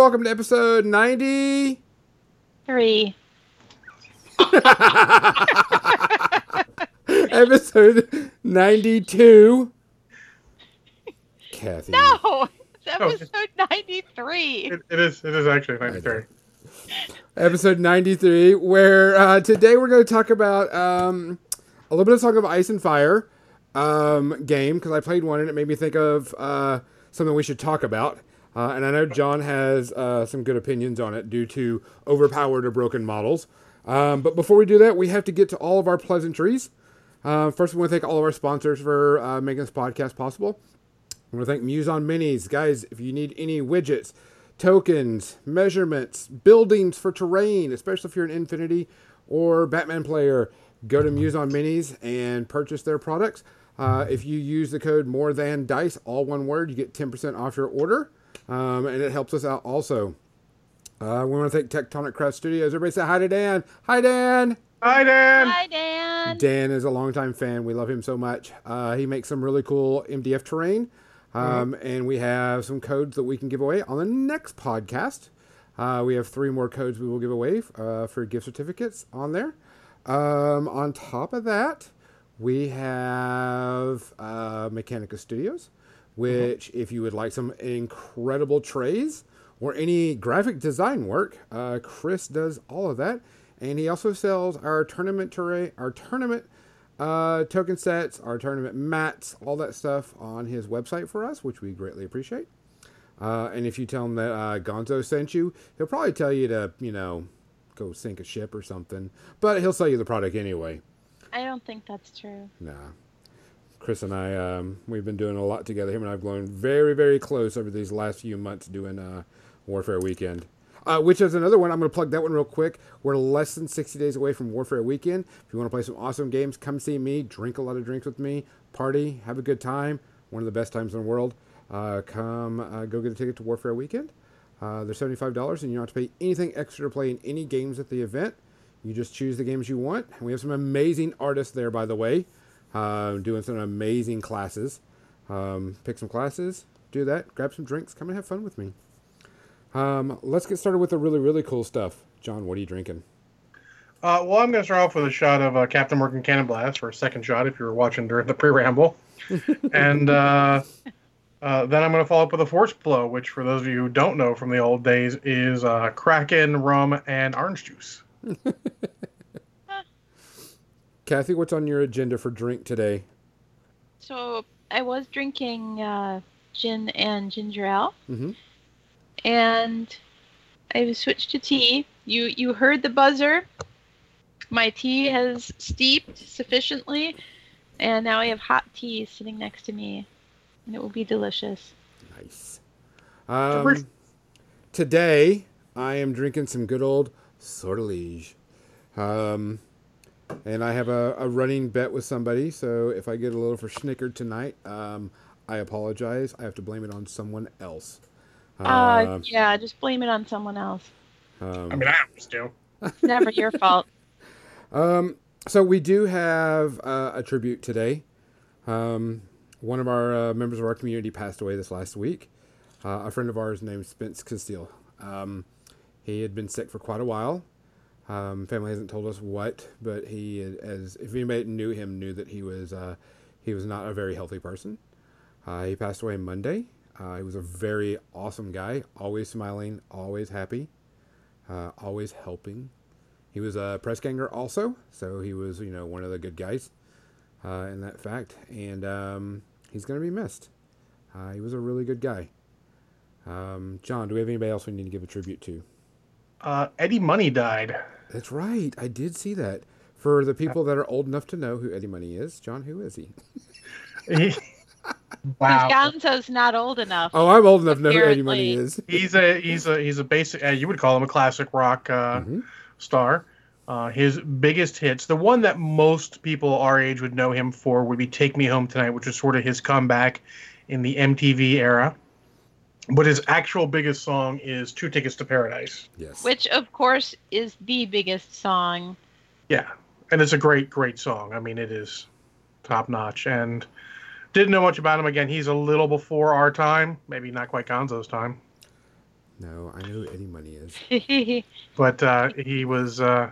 and welcome to episode 93. Episode 92. Kathy. No, it's episode 93. It, it is. It is actually 93. Episode 93, where uh, today we're going to talk about um, a little bit of Song of Ice and Fire um, game, because I played one and it made me think of uh, something we should talk about. Uh, and I know John has uh, some good opinions on it due to overpowered or broken models. Um, but before we do that, we have to get to all of our pleasantries. Uh, first, we want to thank all of our sponsors for uh, making this podcast possible. I want to thank Muse on Minis. Guys, if you need any widgets, tokens, measurements, buildings for terrain, especially if you're an Infinity or Batman player, go to Muse on Minis and purchase their products. Uh, if you use the code more than dice, all one word, you get 10% off your order. Um, and it helps us out also. Uh, we want to thank Tectonic Craft Studios. Everybody say hi to Dan. Hi, Dan. Hi, Dan. Hi, Dan. Dan is a longtime fan. We love him so much. Uh, he makes some really cool MDF terrain. Um, And we have some codes that we can give away on the next podcast. Uh, we have three more codes we will give away uh, for gift certificates on there. Um, on top of that, we have uh, Mechanica Studios, which, if you would like some incredible trays or any graphic design work, uh, Chris does all of that. And he also sells our tournament terrain, our tournament uh, token sets, our tournament mats, all that stuff on his website for us, which we greatly appreciate. Uh, and if you tell him that uh, Gonzo sent you, he'll probably tell you to, you know, go sink a ship or something. But he'll sell you the product anyway. I don't think that's true. Nah. Chris and I, um, we've been doing a lot together. Him and I have grown very, very close over these last few months doing uh, Warfare Weekend. Uh, which is another one. I'm going to plug that one real quick. We're less than 60 days away from Warfare Weekend. If you want to play some awesome games, come see me, drink a lot of drinks with me, party, have a good time. One of the best times in the world. Uh, come uh, go get a ticket to Warfare Weekend. Uh, they're $75, and you don't have to pay anything extra to play in any games at the event. You just choose the games you want. And we have some amazing artists there, by the way, uh, doing some amazing classes. Um, pick some classes, do that, grab some drinks, come and have fun with me. Um, let's get started with the really, really cool stuff. John, what are you drinking? Uh, well, I'm going to start off with a shot of uh, Captain Morgan Cannon Blast for a second shot if you were watching during the pre-ramble. and uh, uh, then I'm going to follow up with a Force Blow, which, for those of you who don't know from the old days, is uh, Kraken, rum, and orange juice. Kathy, what's on your agenda for drink today? So I was drinking uh, gin and ginger ale, Mhm. and I switched to tea. You you heard the buzzer. My tea has steeped sufficiently, and now I have hot tea sitting next to me, and it will be delicious. Nice. Um, today, I am drinking some good old sortilege. Um, and I have a, a running bet with somebody, so if I get a little for snickered tonight, um, I apologize. I have to blame it on someone else. Uh, yeah, just blame it on someone else. um, I mean, I always do. It's never your fault. Um, so we do have uh, a tribute today. Um, one of our uh, members of our community passed away this last week. Uh, a friend of ours named Spence Castile. Um, he had been sick for quite a while. Um, family hasn't told us what, but he, as if anybody knew him, knew that he was uh, he was not a very healthy person. Uh, he passed away Monday. Uh, he was a very awesome guy, always smiling, always happy, uh, always helping. He was a press ganger also, so he was, you know, one of the good guys uh, in that fact. And um, he's going to be missed. Uh, he was a really good guy. Um, John, do we have anybody else we need to give a tribute to? Uh, Eddie Money died. That's right. I did see that. For the people that are old enough to know who Eddie Money is, John, who is he? He- wow. Because Gonzo's not old enough. Oh, I'm old enough to know who Eddie Money Apparently. is. He's a he's a he's a basic. Uh, you would call him a classic rock uh, Mhm. star. Uh, his biggest hits, the one that most people our age would know him for, would be "Take Me Home Tonight," which was sort of his comeback in the MTV era. But his actual biggest song is Two Tickets to Paradise. Yes. Which, of course, is the biggest song. Yeah. And it's a great, great song. I mean, it is top notch. And didn't know much about him. Again, he's a little before our time. Maybe not quite Gonzo's time. No, I know who Eddie Money is. but uh, he was. Uh,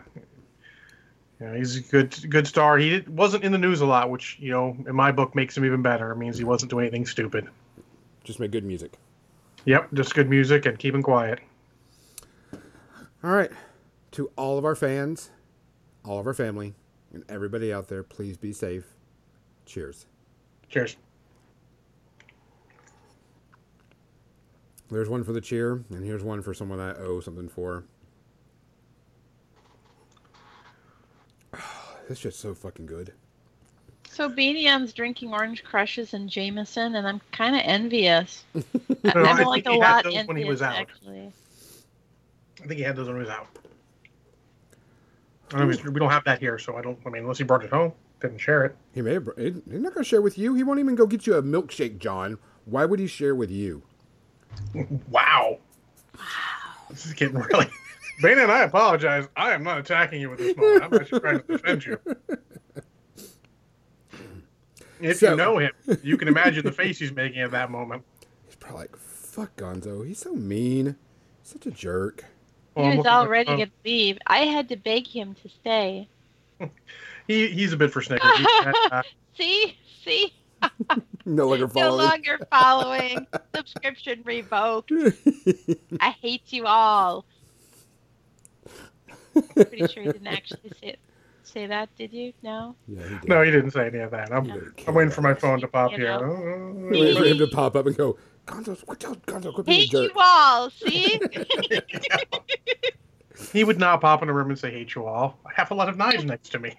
yeah, he's a good good star. He wasn't in the news a lot, which you know, in my book, makes him even better. It means he wasn't doing anything stupid. Just make good music. Yep, just good music and keeping quiet. All right. To all of our fans, all of our family, and everybody out there, please be safe. Cheers. Cheers. There's one for the cheer, and here's one for someone I owe something for. this shit's so fucking good. So Beanian's drinking orange crushes and Jameson, and I'm kind of envious. No, I'm I like think a had lot those envious, when he was out. actually. I think he had those when he was out. I mean, we don't have that here, so I don't. I mean, unless he brought it home, didn't share it. He may have. br- he- He's not gonna share with you. He won't even go get you a milkshake, John. Why would he share with you? Wow. This is getting really. Bane and I apologize. I am not attacking you with this moment. I'm actually trying to defend you. If So- you know him, you can imagine the face he's making at that moment. He's probably like, "Fuck Gonzo. He's so mean. Such a jerk." Well, I'm he was looking all at- ready to leave. I had to beg him to stay. He, he's a bit for Snickers. See? See? No longer following. No following. longer following. Subscription revoked. I hate you all. Pretty sure he didn't actually say say that, did you? No. yeah, he did. no, he didn't say any of that. I'm, He didn't I'm waiting for my phone to pop You here. know. Oh, wait for him to pop up and go, Gonzo, quit, tell- Gonzo, quit being a Hate jerk. you all. See? He would not pop in a room and say, hate you all. I have a lot of knives next to me.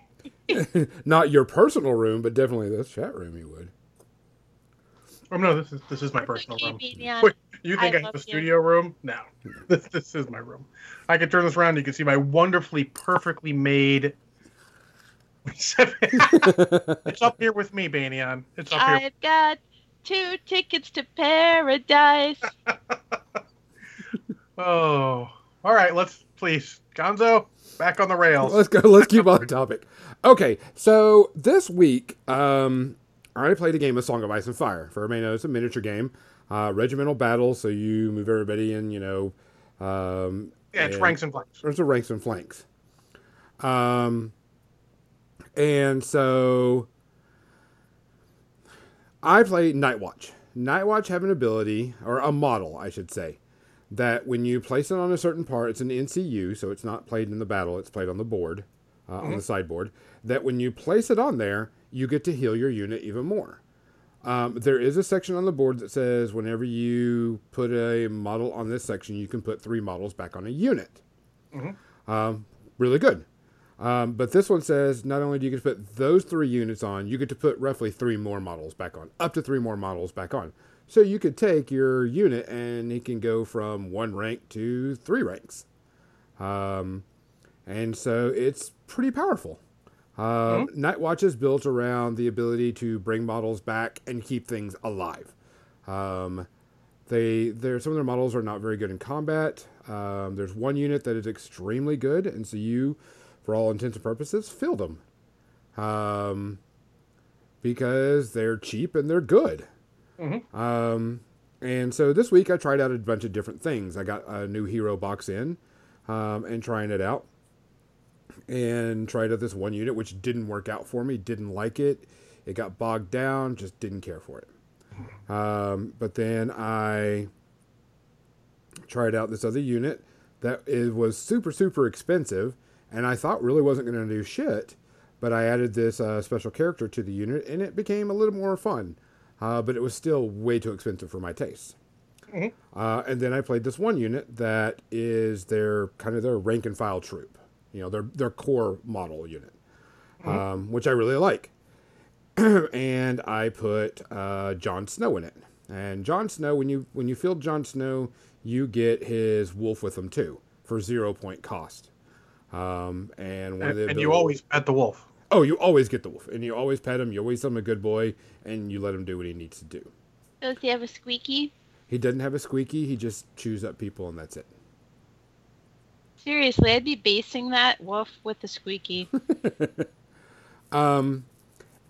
Not your personal room, but definitely this chat room. You would. Oh, no, this is this is my personal room. Wait, you think I I, have love a you. studio room? No, this, this is my room. I can turn this around. You can see my wonderfully, perfectly made. it's up here with me, Banyan. It's up here. I've got two tickets to paradise. Oh, all right. Let's please, Gonzo, back on the rails. Let's go. Let's keep on the topic. Okay, so this week, um, I played a game of Song of Ice and Fire. For everybody knows, it's a miniature game, uh, regimental battle. So you move everybody in, you know, um, yeah, it's and- ranks and flanks. There's the ranks and flanks. Um, and so I play Night Watch. Night Watch have an ability, or a model, I should say, that when you place it on a certain part, it's an NCU, so it's not played in the battle, it's played on the board, uh, on the sideboard. That when you place it on there, you get to heal your unit even more. Um, there is a section on the board that says whenever you put a model on this section, you can put three models back on a unit. Um, really good. Um, but this one says not only do you get to put those three units on, you get to put roughly three more models back on, up to three more models back on. So you could take your unit and it can go from one rank to three ranks. Um, and so it's pretty powerful. Um, Night Watch is built around the ability to bring models back and keep things alive. Um, they, their some of their models are not very good in combat. Um, there's one unit that is extremely good, and so you, for all intents and purposes, fill them, um, because they're cheap and they're good. Um, and so this week I tried out a bunch of different things. I got a new hero box in, um, and trying it out, and tried out this one unit which didn't work out for me. Didn't like it. It got bogged down. Just didn't care for it. Um, but then I tried out this other unit that it was super super expensive, and I thought really wasn't going to do shit. But I added this uh, special character to the unit, and it became a little more fun. Uh, but it was still way too expensive for my tastes. Uh, and then I played this one unit that is their kind of their rank and file troop, you know, their their core model unit, um, which I really like. and I put uh, Jon Snow in it. And Jon Snow, when you when you field Jon Snow, you get his wolf with him too for zero point cost. Um, and one of And, the and you always pet the wolf. oh you always get the wolf, and you always pet him. You always tell him a good boy, and you let him do what he needs to do. Does he have a squeaky? He doesn't have a squeaky. He just chews up people, and that's it. Seriously, I'd be basing that wolf with a squeaky. Um,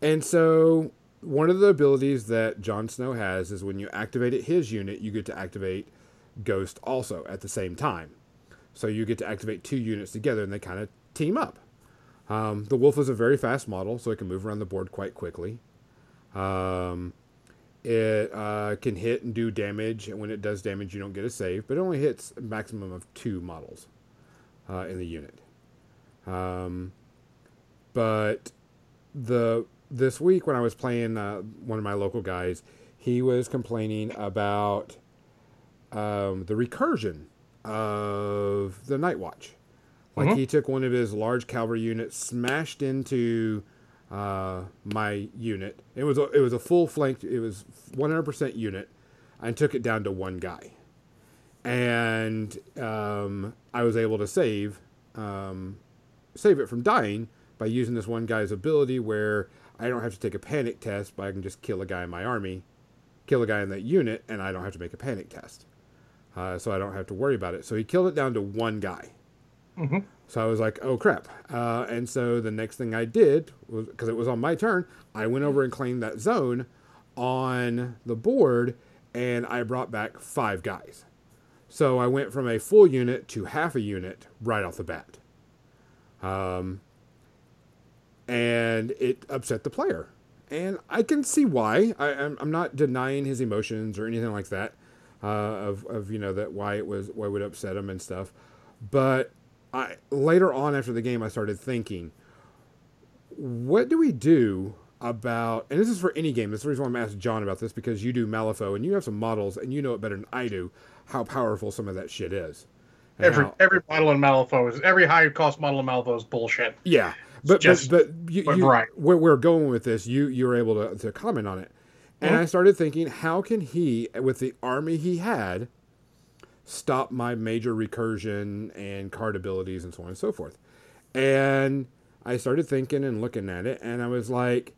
and so one of the abilities that Jon Snow has is when you activate it, his unit, you get to activate Ghost also at the same time. So you get to activate two units together and they kind of team up. Um, the Wolf is a very fast model, so it can move around the board quite quickly. Um, it uh, can hit and do damage, and when it does damage, you don't get a save, but it only hits a maximum of two models uh, in the unit. Um, but the this week when I was playing uh, one of my local guys, he was complaining about um, the recursion of the Night Watch. Like Mhm. he took one of his large cavalry units, smashed into uh, my unit. It was a, it was a full flanked. It was 100% unit, and took it down to one guy. And um, I was able to save um, save it from dying by using this one guy's ability, where I don't have to take a panic test, but I can just kill a guy in my army, kill a guy in that unit, and I don't have to make a panic test. Uh, so I don't have to worry about it. So he killed it down to one guy. Mhm. So I was like, oh crap. Uh, and so the next thing I did, was because it was on my turn, I went over and claimed that zone on the board and I brought back five guys. So I went from a full unit to half a unit right off the bat. Um, and it upset the player. And I can see why. I, I'm, I'm not denying his emotions or anything like that. Uh, of, of you know that why it was why it would upset him and stuff, but I later on after the game I started thinking, what do we do about? And this is for any game. This is the reason why I'm asking John about this because you do Malifaux and you have some models and you know it better than I do how powerful some of that shit is. Every how- every model in Malifaux is every high cost model in Malifaux is bullshit. Yeah, but just- but, but, you, but you, right. where we're going with this, you you were able to, to comment on it, and. I started thinking, how can he, with the army he had, stop my major recursion and card abilities and so on and so forth, and I started thinking and looking at it, and I was like,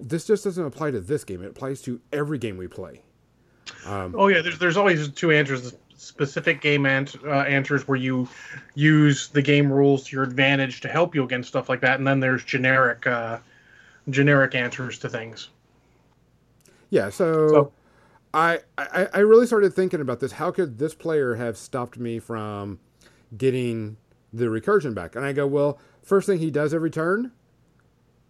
this just doesn't apply to this game; it applies to every game we play. Um, Oh yeah, there's there's always two answers. Specific game ant, uh, answers where you use the game rules to your advantage to help you against stuff like that, and then there's generic uh, generic answers to things. Yeah, so, So- I, I I really started thinking about this. How could this player have stopped me from getting the recursion back? And I go, well, first thing he does every turn,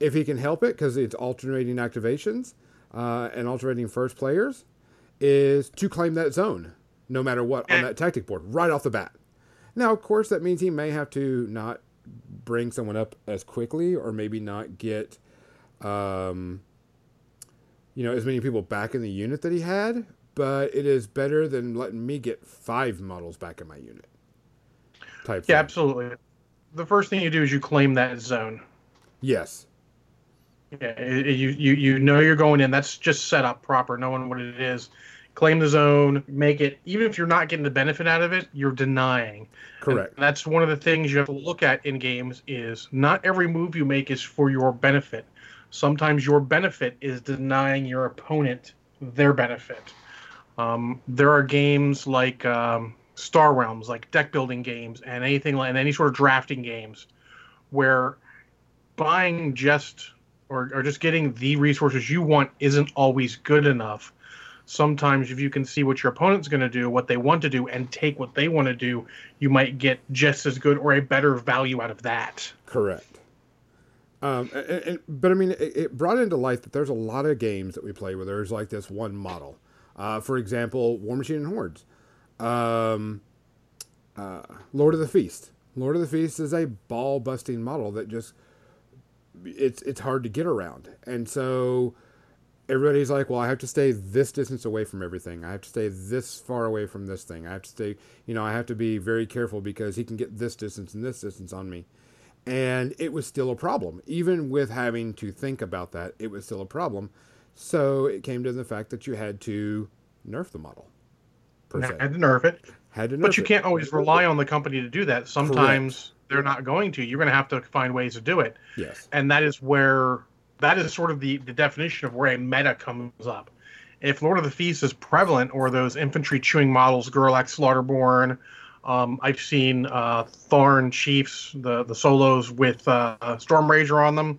if he can help it, because it's alternating activations uh, and alternating first players, is to claim that zone, no matter what, on that tactic board, right off the bat. Now, of course, that means he may have to not bring someone up as quickly, or maybe not get. Um, you know, as many people back in the unit that he had, but it is better than letting me get five models back in my unit. Type Yeah, thing. absolutely. The first thing you do is you claim that zone. Yes. Yeah, you, you you know you're going in. That's just set up proper, knowing what it is. Claim the zone, make it. Even if you're not getting the benefit out of it, you're denying. Correct. And that's one of the things you have to look at in games. Is not every move you make is for your benefit. Sometimes your benefit is denying your opponent their benefit. Um, there are games like um, Star Realms, like deck building games, and anything like and any sort of drafting games, where buying just or, or just getting the resources you want isn't always good enough. Sometimes, if you can see what your opponent's going to do, what they want to do, and take what they want to do, you might get just as good or a better value out of that. Correct. Um, and, and, but I mean, it, it brought into light that there's a lot of games that we play where there's like this one model. Uh, for example, War Machine and Hordes. Um, uh, Lord of the Feast. Lord of the Feast is a ball busting model that just it's it's hard to get around, and so everybody's like, well, I have to stay this distance away from everything. I have to stay this far away from this thing. I have to stay, you know, I have to be very careful because he can get this distance and this distance on me. And it was still a problem. Even with having to think about that, it was still a problem. So it came to the fact that you had to nerf the model. Per And se. had to nerf it, Had to nerf but you it. can't always rely on the company to do that. Sometimes they're not going to. You're going to have to find ways to do it. Yes. and that is where that is sort of the, the definition of where a meta comes up. If Lord of the Feast is prevalent, or those infantry chewing models, Gerlax, Slaughterborn, um, I've seen uh, Thorn Chiefs, the the solos with uh, Storm Rager on them.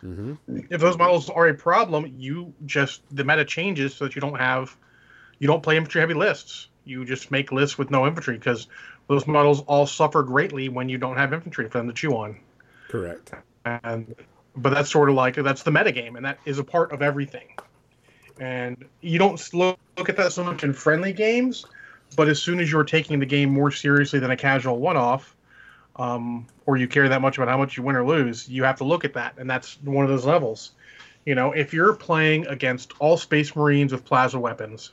hmm If those models are a problem, you just the meta changes so that you don't have you don't play infantry heavy lists. You just make lists with no infantry because those models all suffer greatly when you don't have infantry for them to chew on. Correct. And but that's sort of like that's the meta game, and that is a part of everything. And you don't look, look at that so much in friendly games, but as soon as you're taking the game more seriously than a casual one-off, um, or you care that much about how much you win or lose, you have to look at that, and that's one of those levels. You know, if you're playing against all Space Marines with plasma weapons,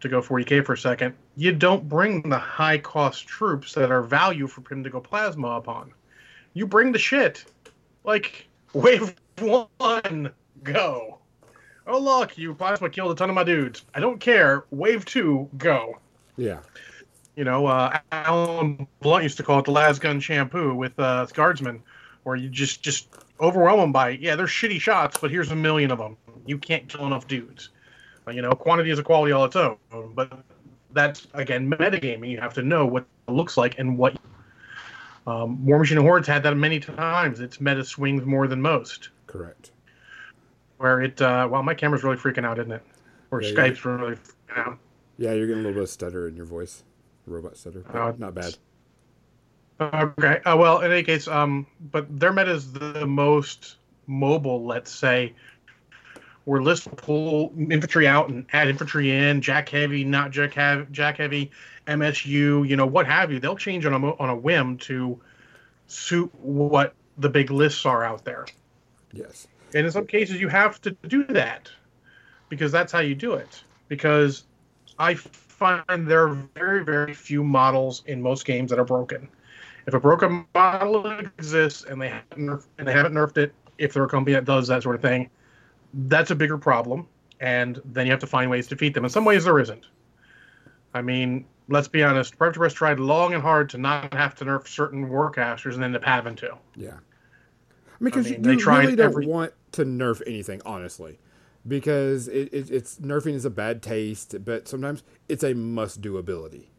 to go 40k for a second, you don't bring the high cost troops that are value for him to go plasma upon. You bring the shit. Like, wave one, go. Oh, look, you plasma killed a ton of my dudes. I don't care. Wave two, go. Yeah. You know, uh, Alan Blunt used to call it the lasgun shampoo with uh, guardsmen, where you just just overwhelm them by, yeah, they're shitty shots, but here's a million of them. You can't kill enough dudes. You know, quantity is a quality all its own, but that's again metagaming. You have to know what it looks like and what. Um, War Machine and Hordes had that many times. Its meta swings more than most. Correct. Where it, uh, well, my camera's really freaking out, isn't it? Or Yeah, Skype's really freaking out. Yeah, you're getting a little bit of stutter in your voice. Robot stutter. but Uh, not bad. Okay. Uh, well, in any case, um, but their meta is the most mobile, let's say, where lists will pull infantry out and add infantry in, jack heavy, not jack heavy, jack heavy, MSU, you know, what have you. They'll change on a on a whim to suit what the big lists are out there. Yes. And in some cases, you have to do that because that's how you do it. Because I find there are very, very few models in most games that are broken. If a broken model exists and they haven't nerf- and they haven't nerfed it, if they're a company that does that sort of thing, that's a bigger problem. And then you have to find ways to defeat them. In some ways, there isn't. I mean, let's be honest. Privateer Press tried long and hard to not have to nerf certain warcasters and ended up having to. Yeah. I mean, because mean, you, they you really don't every- want to nerf anything, honestly, because it, it, it's nerfing is a bad taste, but sometimes it's a must-do ability.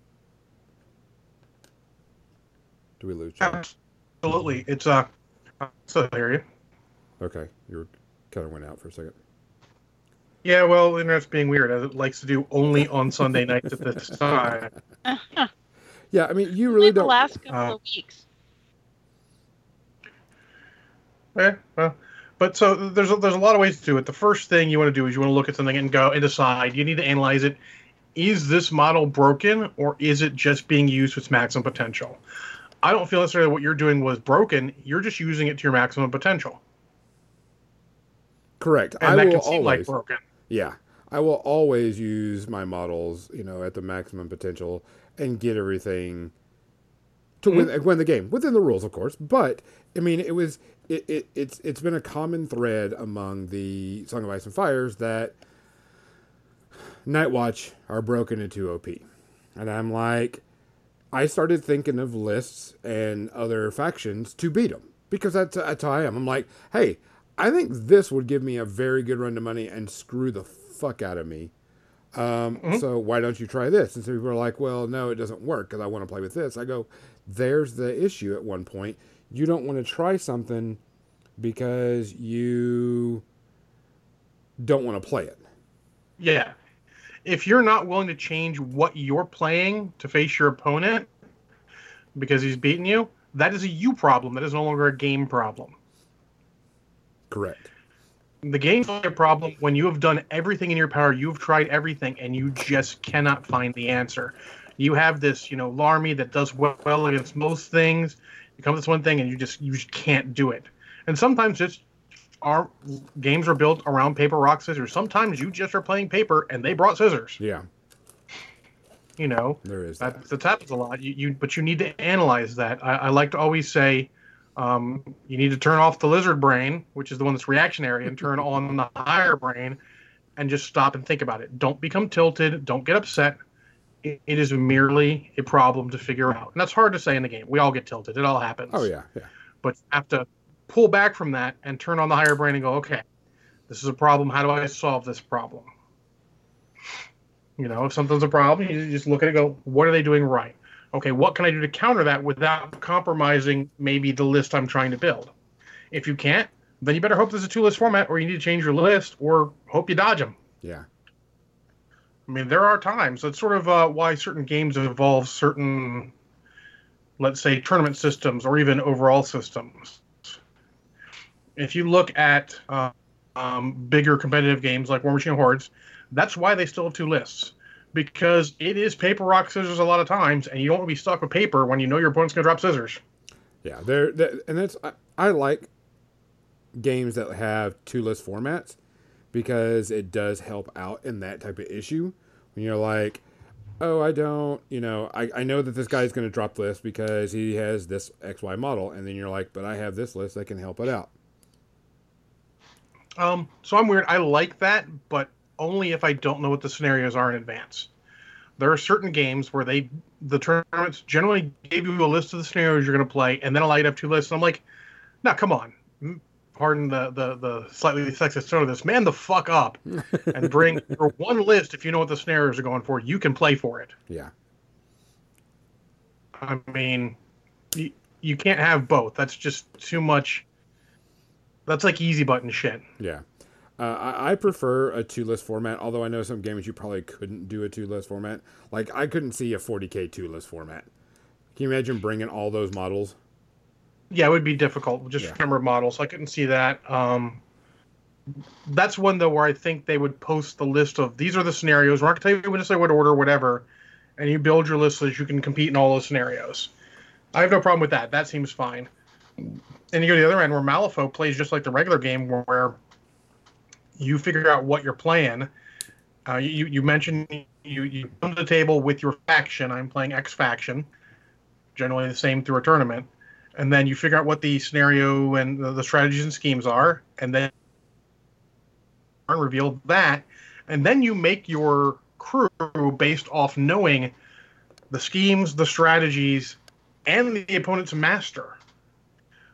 Do we lose? John? Absolutely, it's uh, so I you. Okay, you kind of went out for a second. Yeah, well, the internet's being weird as it likes to do only on Sunday nights at this time. Yeah, I mean, you really Only the don't. last couple uh, of weeks. Yeah, well, but so there's a, there's a lot of ways to do it. The first thing you want to do is you want to look at something and go and decide. You need to analyze it. Is this model broken or is it just being used to its maximum potential? I don't feel necessarily what you're doing was broken. You're just using it to your maximum potential, Correct. and I that can seem like broken. Yeah, I will always use my models, you know, at the maximum potential and get everything to mm-hmm. win win the game within the rules, of course. But I mean, it was it, it it's it's been a common thread among the Song of Ice and Fires that Night Watch are broken into OP, and I'm like, I started thinking of lists and other factions to beat them because that's that's how I am. I'm like, hey, I think this would give me a very good run to money and screw the fuck out of me. Um, So why don't you try this? And so people are like, well, no, it doesn't work because I want to play with this. I go, there's the issue. At one point, you don't want to try something because you don't want to play it. Yeah. If you're not willing to change what you're playing to face your opponent because he's beating you, that is a you problem. That is no longer a game problem. Correct. The game's a problem when you have done everything in your power, you've tried everything, and you just cannot find the answer. You have this, you know, Larmy that does well against most things. You come to this one thing, and you just you just can't do it. And sometimes it's our games are built around paper, rock, scissors. Sometimes you just are playing paper, and they brought scissors. Yeah, You know, there is that. that, that happens a lot. You, you but you need to analyze that. I, I like to always say, um, you need to turn off the lizard brain, which is the one that's reactionary, and turn on the higher brain, and just stop and think about it. Don't become tilted. Don't get upset. It, it is merely a problem to figure out, and that's hard to say in the game. We all get tilted. It all happens. Oh yeah, yeah. But you have to pull back from that and turn on the higher brain and go, okay, this is a problem. How do I solve this problem? You know, if something's a problem, you just look at it and go, what are they doing right? Okay, what can I do to counter that without compromising maybe the list I'm trying to build? If you can't, then you better hope there's a two list format or you need to change your list or hope you dodge them. Yeah. I mean, there are times. That's sort of uh, why certain games involve certain, let's say, tournament systems or even overall systems. If you look at uh, um, bigger competitive games like War Machine Hordes, that's why they still have two lists. Because it is paper, rock, scissors a lot of times, and you don't want to be stuck with paper when you know your opponent's going to drop scissors. Yeah, there, and that's I, I like games that have two list formats because it does help out in that type of issue. When you're like oh i don't you know i, I know that this guy's going to drop list because he has this xy model and then you're like but i have this list that can help it out. Um so i'm weird. I like that but only if i don't know what the scenarios are in advance. There are certain games where they the tournaments generally give you a list of the scenarios you're going to play and then allow you to have two lists and i'm like now come on pardon the, the, the slightly sexist tone of this, man the fuck up and bring for one list if you know what the scenarios are going for, you can play for it. Yeah. I mean, you, you can't have both. That's just too much. That's like easy button shit. Yeah. Uh, I, I, prefer a two list format, although I know some games you probably couldn't do a two list format. Like, I couldn't see a 40k two list format. Can you imagine bringing all those models? Yeah, it would be difficult just yeah. number of models. I couldn't see that. Um, that's one though where I think they would post the list of these are the scenarios. We're not gonna tell you when to say what order, whatever, and you build your list so that you can compete in all those scenarios. I have no problem with that. That seems fine. And you go to the other end where Malifaux plays just like the regular game, where you figure out what you're playing. Uh, you you mentioned you you come to the table with your faction. I'm playing X faction, generally the same through a tournament and then you figure out what the scenario and the, strategies and schemes are, and then reveal that, and then you make your crew based off knowing the schemes, the strategies, and the opponent's master.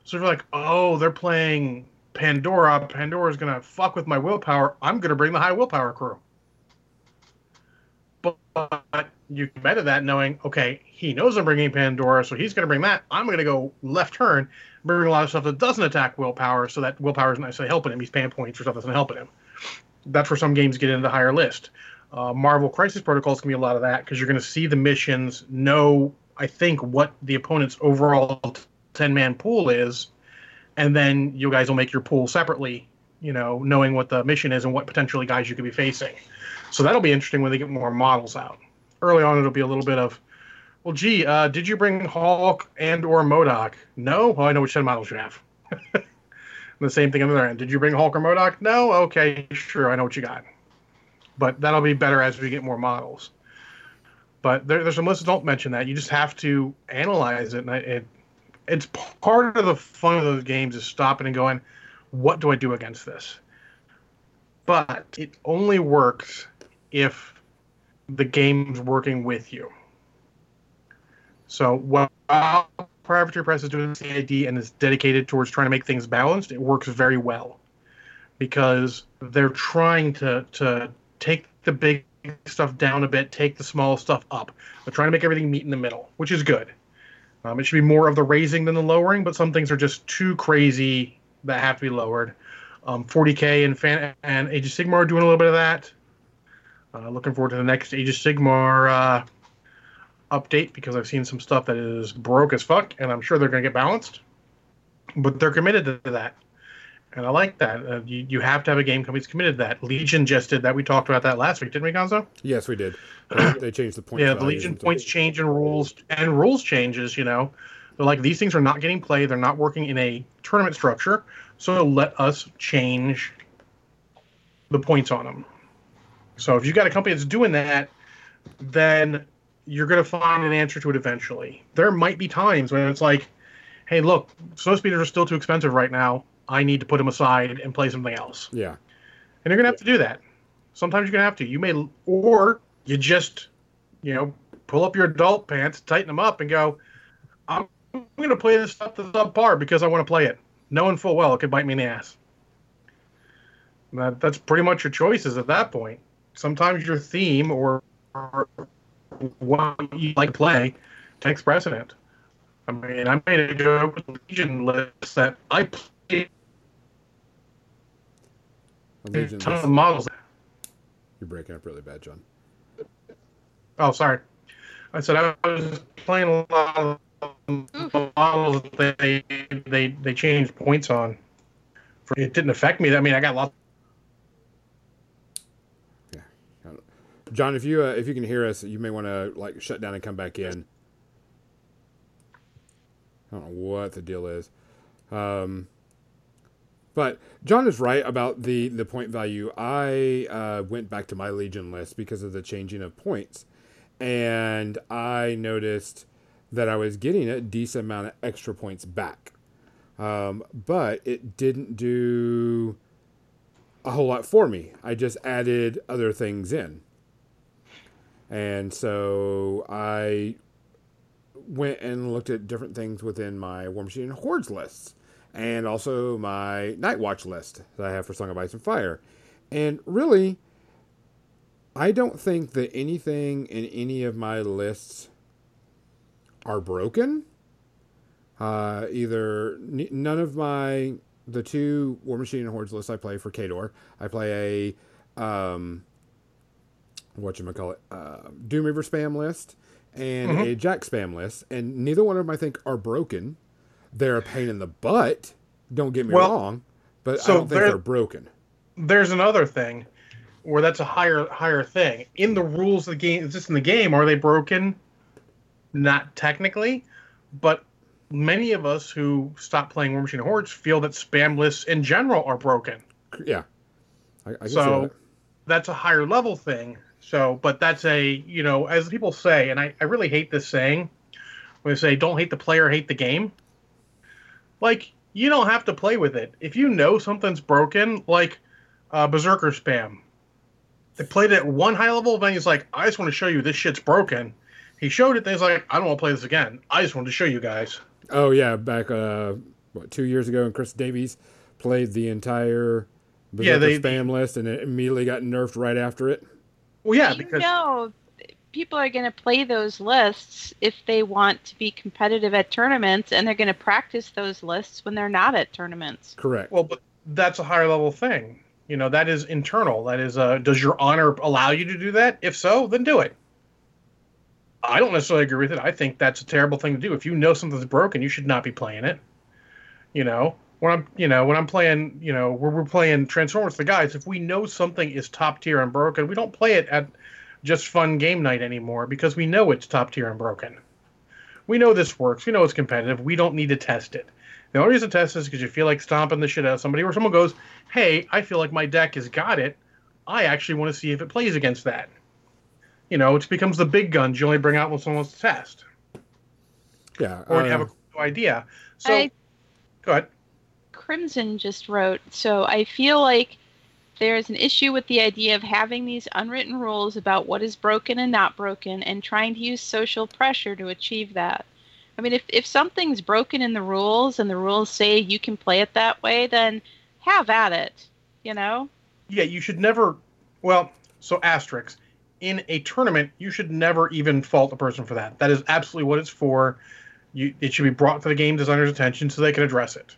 So you're like, oh, they're playing Pandora, Pandora's gonna fuck with my willpower. I'm gonna bring the high willpower crew. But you can meta that knowing, okay, he knows I'm bringing Pandora, so he's going to bring that. I'm going to go left turn, bring a lot of stuff that doesn't attack willpower, so that willpower isn't necessarily helping him. He's paying points for stuff that's not helping him. That's where some games get into the higher list. Uh, Marvel Crisis Protocols can be a lot of that because you're going to see the missions, know, I think, what the opponent's overall 10 man pool is, and then you guys will make your pool separately, you know, knowing what the mission is and what potentially guys you could be facing. So that'll be interesting when they get more models out. Early on, it'll be a little bit of, well, gee, uh, did you bring Hulk and or MODOK? No. Well, I know which ten models you have. the same thing on the other end. Did you bring Hulk or MODOK? No. Okay, sure. I know what you got. But that'll be better as we get more models. But there, there's some lists that don't mention that. You just have to analyze it, and it, it's part of the fun of those games is stopping and going, what do I do against this? But it only works if the game's working with you. So while Privateer Press is doing CID and is dedicated towards trying to make things balanced, it works very well because they're trying to to take the big stuff down a bit, take the small stuff up. They're trying to make everything meet in the middle, which is good. Um, it should be more of the raising than the lowering, but some things are just too crazy that have to be lowered. Um, 40k and fan and Age of Sigmar are doing a little bit of that. Uh, looking forward to the next Age of Sigmar uh, update because I've seen some stuff that is broke as fuck, and I'm sure they're going to get balanced. But they're committed to that, and I like that. Uh, you, you have to have a game company that's committed to that. Legion just did that. We talked about that last week, didn't we, Gonzo? Yes, we did. they changed the points. yeah, the Legion points change and rules and rules changes. You know, they're like these things are not getting played. They're not working in a tournament structure. So let us change the points on them. So if you've got a company that's doing that, then you're going to find an answer to it eventually. There might be times when it's like, hey, look, snow speeders are still too expensive right now. I need to put them aside and play something else. Yeah. And you're going to have to do that. Sometimes you're going to have to. You may, or you just, you know, pull up your adult pants, tighten them up, and go, I'm going to play this stuff that's subpar because I want to play it, knowing full well it could bite me in the ass. That, that's pretty much your choices at that point sometimes your theme or, or what you like to play takes precedent. I mean, I made a joke with Legion list that I played a ton of models. You're breaking up really bad, John. Oh, sorry. I said I was playing a lot of models that they they they changed points on. It didn't affect me. I mean, I got lots. John, if you uh, if you can hear us, you may want to like shut down and come back in. I don't know what the deal is, um, but John is right about the the point value. I uh, went back to my Legion list because of the changing of points, and I noticed that I was getting a decent amount of extra points back, um, but it didn't do a whole lot for me. I just added other things in. And so I went and looked at different things within my War Machine and Hordes lists and also my Night Watch list that I have for Song of Ice and Fire. And really, I don't think that anything in any of my lists are broken. Uh, either n- none of my the two War Machine and Hordes lists I play for Khador, I play a um, what you call it, uh, Doom Reaver spam list and Mhm. a Jack spam list, and neither one of them I think are broken. They're a pain in the butt. Don't get me Well, wrong, but I don't think they're broken. There's another thing where that's a higher higher thing in the rules of the game. Just in the game, are they broken? Not technically, but many of us who stop playing War Machine Hordes feel that spam lists in general are broken. Yeah, I, I So- that. that's a higher level thing. So, but that's a, you know, as people say, and I, I really hate this saying when they say, don't hate the player, hate the game. Like, you don't have to play with it. If you know something's broken, like uh, Berserker spam, they played it at one high level, then he's like, I just want to show you this shit's broken. He showed it, then he's like, I don't want to play this again. I just wanted to show you guys. Oh yeah, back uh, what two years ago, and Chris Davies played the entire Yeah, Berserker they- spam list, and it immediately got nerfed right after it. Well, yeah, you because know people are going to play those lists if they want to be competitive at tournaments and they're going to practice those lists when they're not at tournaments Correct. Well, but that's a higher level thing. You know, that is internal. That is, uh, does your honor allow you to do that? If so, then do it. I don't necessarily agree with it. I think that's a terrible thing to do. If you know something's broken, you should not be playing it. You know, when I'm, you know, when I'm playing, you know, where we're playing Transformers, the guys, if we know something is top tier and broken, we don't play it at just fun game night anymore because we know it's top tier and broken. We know this works. We know it's competitive. We don't need to test it. The only reason to test is because you feel like stomping the shit out of somebody, or someone goes, "Hey, I feel like my deck has got it. I actually want to see if it plays against that." You know, it becomes the big guns you only bring out when someone wants to test, yeah. or uh, you have a cool idea. So, I- go ahead. Crimson just wrote so i feel like there's an issue with the idea of having these unwritten rules about what is broken and not broken and trying to use social pressure to achieve that i mean if, if something's broken in the rules and the rules say you can play it that way then have at it you know Yeah, you should never. Well, so asterisks in a tournament, you should never even fault a person for that. That is absolutely what it's for. You, it should be brought to the game designer's attention so they can address it.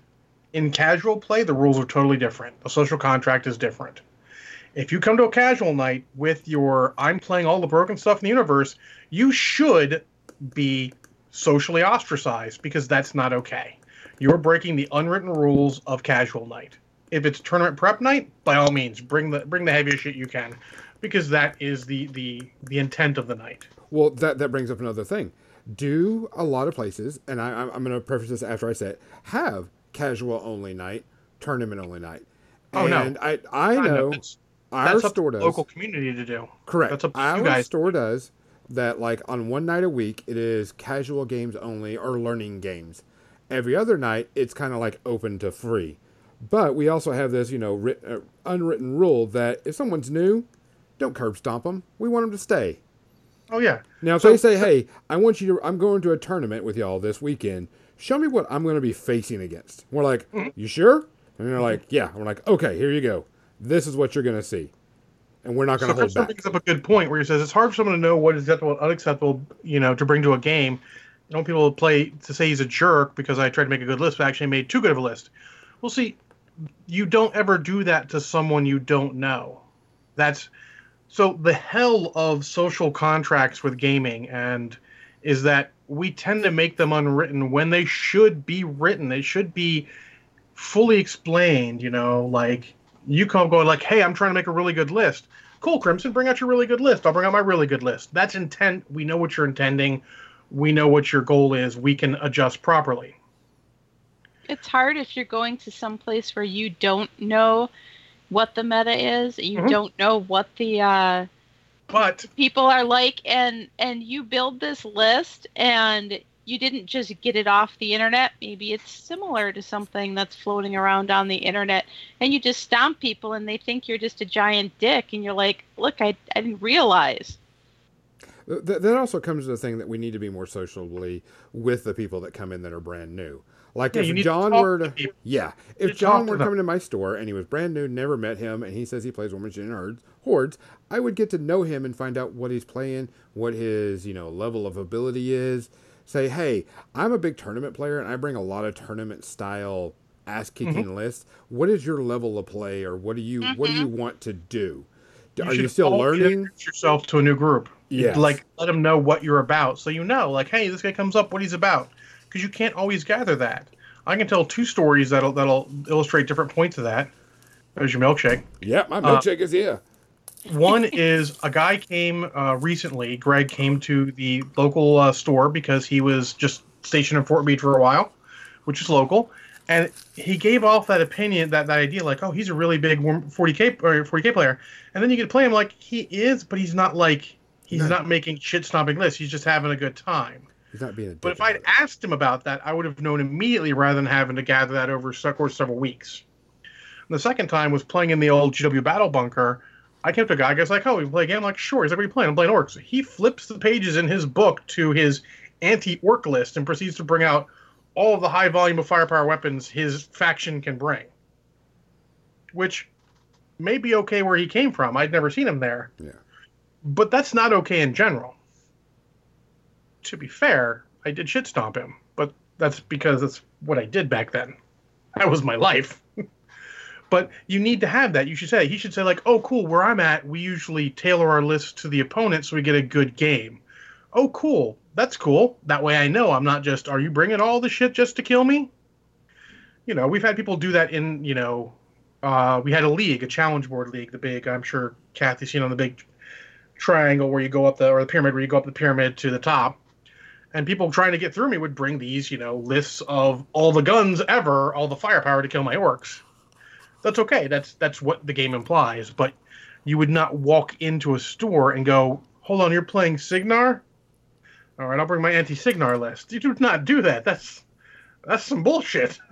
In casual play, the rules are totally different. The social contract is different. If you come to a casual night with your I'm playing all the broken stuff in the universe, you should be socially ostracized because that's not okay. You're breaking the unwritten rules of casual night. If it's tournament prep night, by all means, bring the bring the heaviest shit you can, because that is the the the intent of the night. Well, that that brings up another thing. Do a lot of places, and I, I'm, going to preface this after I say it, have casual only night, tournament only night. Oh, no. I I know that's, our that's up to store does. local community to do. Correct. That's up to you Our guys. store does that like on one night a week it is casual games only or learning games. Every other night it's kind of like open to free. But we also have this, you know, writ, uh, unwritten rule that if someone's new, don't curb stomp them. We want them to stay. Oh yeah, Now, if So- they say, "Hey, I want you to, I'm going to a tournament with y'all this weekend. Show me what I'm going to be facing against." We're like, Mm-hmm. "You sure?" And they're like, "Yeah." We're like, "Okay, here you go. This is what you're going to see," and we're not going so to hold Crystal back. brings up a good point where he says it's hard for someone to know what is acceptable and unacceptable, you know, to bring to a game. I don't want people to play to say he's a jerk because I tried to make a good list, but actually made too good of a list. Well, see, you don't ever do that to someone you don't know. That's So the hell of social contracts with gaming and is that we tend to make them unwritten when they should be written. They should be fully explained, you know, like you come going like, "Hey, I'm trying to make a really good list." Cool, Crimson, bring out your really good list. I'll bring out my really good list. That's intent. We know what you're intending. We know what your goal is. We can adjust properly. It's hard if you're going to some place where you don't know what the meta is. You Mhm. don't know what the uh, But people are like, and and you build this list, and you didn't just get it off the internet. Maybe it's similar to something that's floating around on the internet, and you just stomp people, and they think you're just a giant dick, and you're like, look, I I didn't realize. Th- that also comes to the thing that we need to be more socially with the people that come in that are brand new. Like Yeah, if John talk were to to, yeah, if John were them. coming to my store and he was brand new, never met him, and he says he plays Warmachine Hordes, hordes, I would get to know him and find out what he's playing, what his you know level of ability is. Say, hey, I'm a big tournament player and I bring a lot of tournament style ass kicking Mm-hmm. lists. What is your level of play, or what do you what do you want to do? Are you still learning? yourself to a new group. Yes. Like let them know what you're about, so you know, like, hey, this guy comes up, what he's about, because you can't always gather that. I can tell two stories that'll that'll illustrate different points of that. There's your milkshake. Yeah, my Uh, milkshake is here. One is a guy came uh, recently. Greg came to the local uh, store because he was just stationed in Fort Meade for a while, which is local, and he gave off that opinion, that, that idea, like, oh, he's a really big 40k or 40k player, and then you to play him like he is, but he's not like he's No. not making shit stomping lists. He's just having a good time. He's not being a But if I'd asked him about that, I would have known immediately rather than having to gather that over several weeks. And the second time was playing in the old GW Battle Bunker. I came to a guy, guy's like, "Oh, we play a game?" I'm like, "Sure." He's like, "What are you playing?" I'm playing orcs. He flips the pages in his book to his anti-orc list and proceeds to bring out all of the high volume of firepower weapons his faction can bring, which may be okay where he came from. I'd never seen him there, Yeah. but that's not okay in general to be fair, I did shit stomp him, but that's because that's what I did back then. That was my life. But you need to have that. You should say he should say like, "Oh, cool. Where I'm at, we usually tailor our list to the opponent so we get a good game." Oh, cool. That's cool. That way I know I'm not just. Are you bringing all the shit just to kill me? You know, we've had people do that in. You know, uh, we had a league, a challenge board league, the big. I'm sure Kathy's seen on the big triangle where you go up the or the pyramid where you go up the pyramid to the top and people trying to get through me would bring these, you know, lists of all the guns ever, all the firepower to kill my orcs. That's okay. That's that's what the game implies. But you would not walk into a store and go, "Hold on, you're playing Sigmar? All right, I'll bring my anti-Sigmar list." You do not do that. That's that's some bullshit.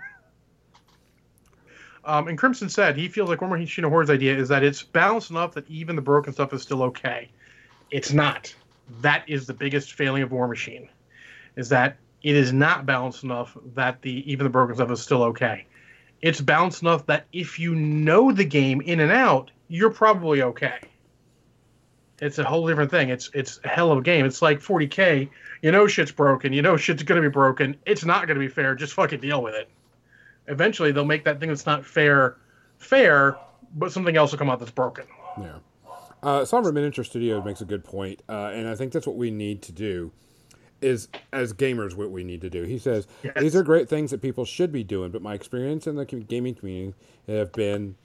Um, and Crimson said he feels like Warmachine Horde's idea is that it's balanced enough that even the broken stuff is still okay. It's not. That is the biggest failing of Warmachine is that it is not balanced enough that the even the broken stuff is still okay. It's balanced enough that if you know the game in and out, you're probably okay. It's a whole different thing. It's it's a hell of a game. It's like 40k. You know shit's broken. You know shit's gonna be broken. It's not gonna be fair. Just fucking deal with it. Eventually, they'll make that thing that's not fair fair, but something else will come out that's broken. Yeah. Uh, Somber Miniature Studios makes a good point, uh, and I think that's what we need to do. Is as gamers, what we need to do. He says Yes. these are great things that people should be doing, but my experience in the gaming community have been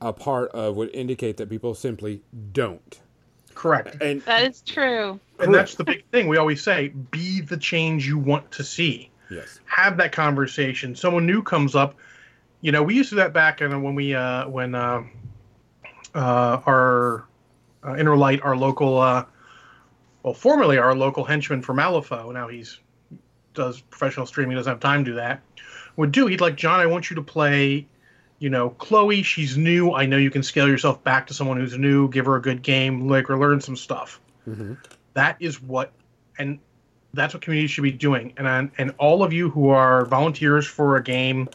a part of would indicate that people simply don't. Correct. And That is true. And that's the big thing we always say: be the change you want to see. yes, have that conversation. Someone new comes up. You know, we used to do that back in when we uh, when uh, uh, our uh, Inner Light, our local, uh, well, formerly our local henchman for Malifaux. Now he's does professional streaming. Doesn't have time to do that. Would do. He'd like John. I want you to play. You know, Chloe. She's new. I know you can scale yourself back to someone who's new. Give her a good game. Like her learn some stuff. hmm That is what, and that's what communities should be doing. And and and all of you who are volunteers for a game,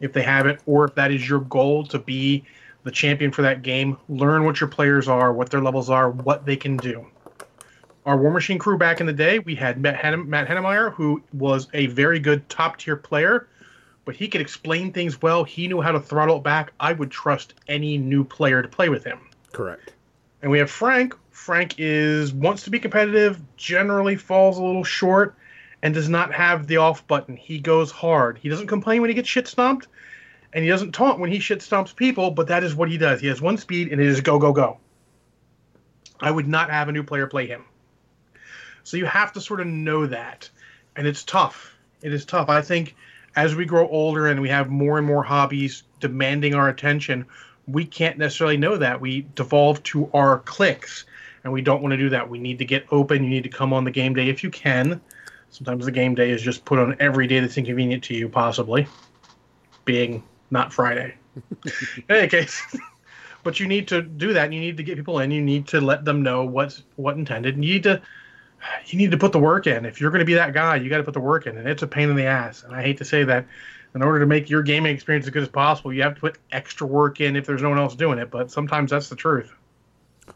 if they have it, or if that is your goal to be the champion for that game, learn what your players are, what their levels are, what they can do. Our Warmachine crew back in the day, we had Matt, Matt Hennemeyer, who was a very good top tier player, but he could explain things well. He knew how to throttle it back. I would trust any new player to play with him correct. And we have Frank. Frank is wants to be competitive, generally falls a little short, and does not have the off button. He goes hard. He doesn't complain when he gets shit stomped, and he doesn't taunt when he shit stomps people. But that is what he does. He has one speed, and it is go go go. I would not have a new player play him. So you have to sort of know that, and it's tough. It is tough. I think as we grow older and we have more and more hobbies demanding our attention, we can't necessarily know that. We devolve to our clicks, and we don't want to do that. We need to get open. You need to come on the game day if you can. Sometimes the game day is just put on every day that's inconvenient to you, possibly, being not Friday. in any case, but you need to do that. And you need to get people in. You need to let them know what's what intended. And you need to you need to put the work in. If you're going to be that guy, you got to put the work in, and it's a pain in the ass. And I hate to say that. In order to make your gaming experience as good as possible, you have to put extra work in if there's no one else doing it. But sometimes that's the truth.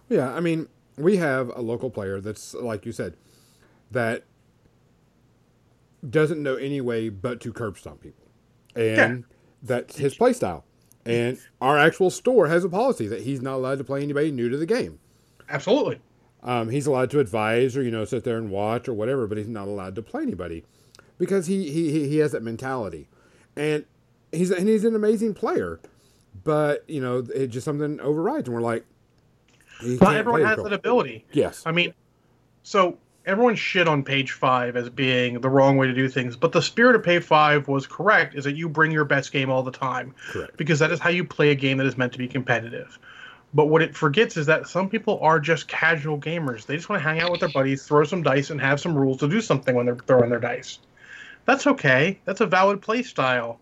Yeah, I mean, we have a local player that's like you said, that doesn't know any way but to curb stomp people, and yeah. that's his play style. And our actual store has a policy that he's not allowed to play anybody new to the game. Absolutely. Um, he's allowed to advise or you know sit there and watch or whatever, but he's not allowed to play anybody because he he he has that mentality, and he's and he's an amazing player, but you know it just something overrides, and we're like, not everyone has that ability. Yes, I mean, so everyone shit on page five as being the wrong way to do things, but the spirit of page five was correct. Is that you bring your best game all the time, correct? Because that is how you play a game that is meant to be competitive. But what it forgets is that some people are just casual gamers. They just want to hang out with their buddies, throw some dice, and have some rules to do something when they're throwing their dice. That's okay. That's a valid play style,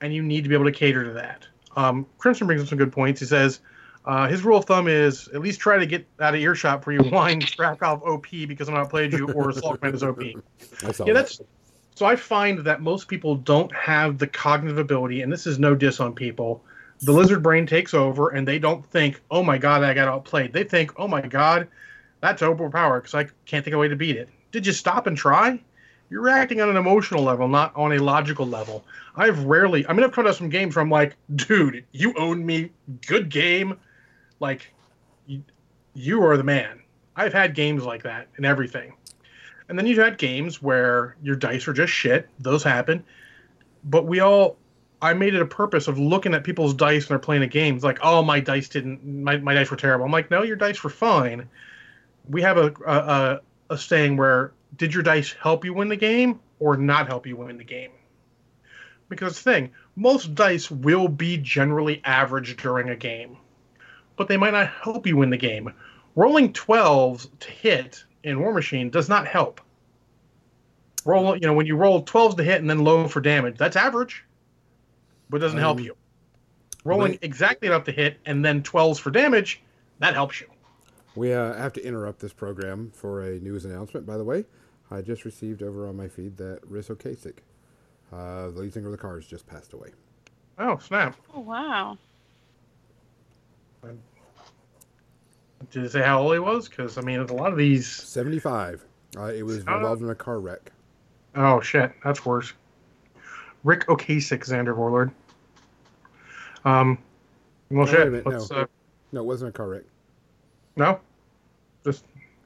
and you need to be able to cater to that. Um, Crimson brings up some good points. He says uh, his rule of thumb is at least try to get out of earshot before you whine off OP because I'm not playing you or Assault Command is OP. yeah, that's so I find that most people don't have the cognitive ability, and this is no diss on people the lizard brain takes over and they don't think, oh my god, I got outplayed. They think, oh my god, that's overpowered because I can't think of a way to beat it. Did you stop and try? You're reacting on an emotional level, not on a logical level. I've rarely, I mean, I've come to some games where I'm like, dude, you own me. Good game. Like, you, you are the man. I've had games like that and everything. And then you've had games where your dice are just shit. Those happen. But we all I made it a purpose of looking at people's dice when they're playing a game. It's like, oh, my dice didn't, my, my dice were terrible. I'm like, no, your dice were fine. We have a, a, a saying where did your dice help you win the game or not help you win the game? Because thing, most dice will be generally average during a game, but they might not help you win the game. Rolling 12s to hit in Warmachine does not help. Roll, you know, when you roll 12s to hit and then low for damage, that's average but it doesn't um, help you. Rolling exactly enough to hit and then 12s for damage, that helps you. We uh, have to interrupt this program for a news announcement, by the way. I just received over on my feed that Ric Ocasek, uh, the lead singer of the Cars, just passed away. Oh, snap. Oh, wow. Did it say how old he was? Because, I mean, a lot of these. 75. Uh, it was involved in a car wreck. Oh, shit. That's worse. Ric Ocasek, Xander Warlord. Um, well, shit. no. Uh, no, it wasn't a car wreck. No, just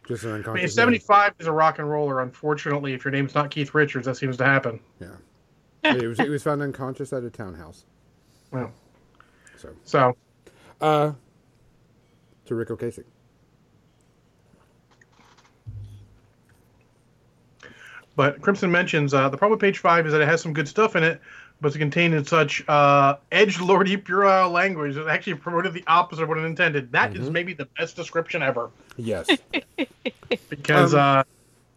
just an unconscious. I mean, seventy-five is a rock and roller. Unfortunately, if your name's not Keith Richards, that seems to happen. Yeah, he was he was found unconscious at a townhouse. Well, so so, uh, to Ric Ocasek. But Crimson mentions uh, the problem with page five is that it has some good stuff in it, but it's contained in such uh, edge lordy puerile language that actually promoted the opposite of what it intended. That mm-hmm. is maybe the best description ever. Yes, because um, uh,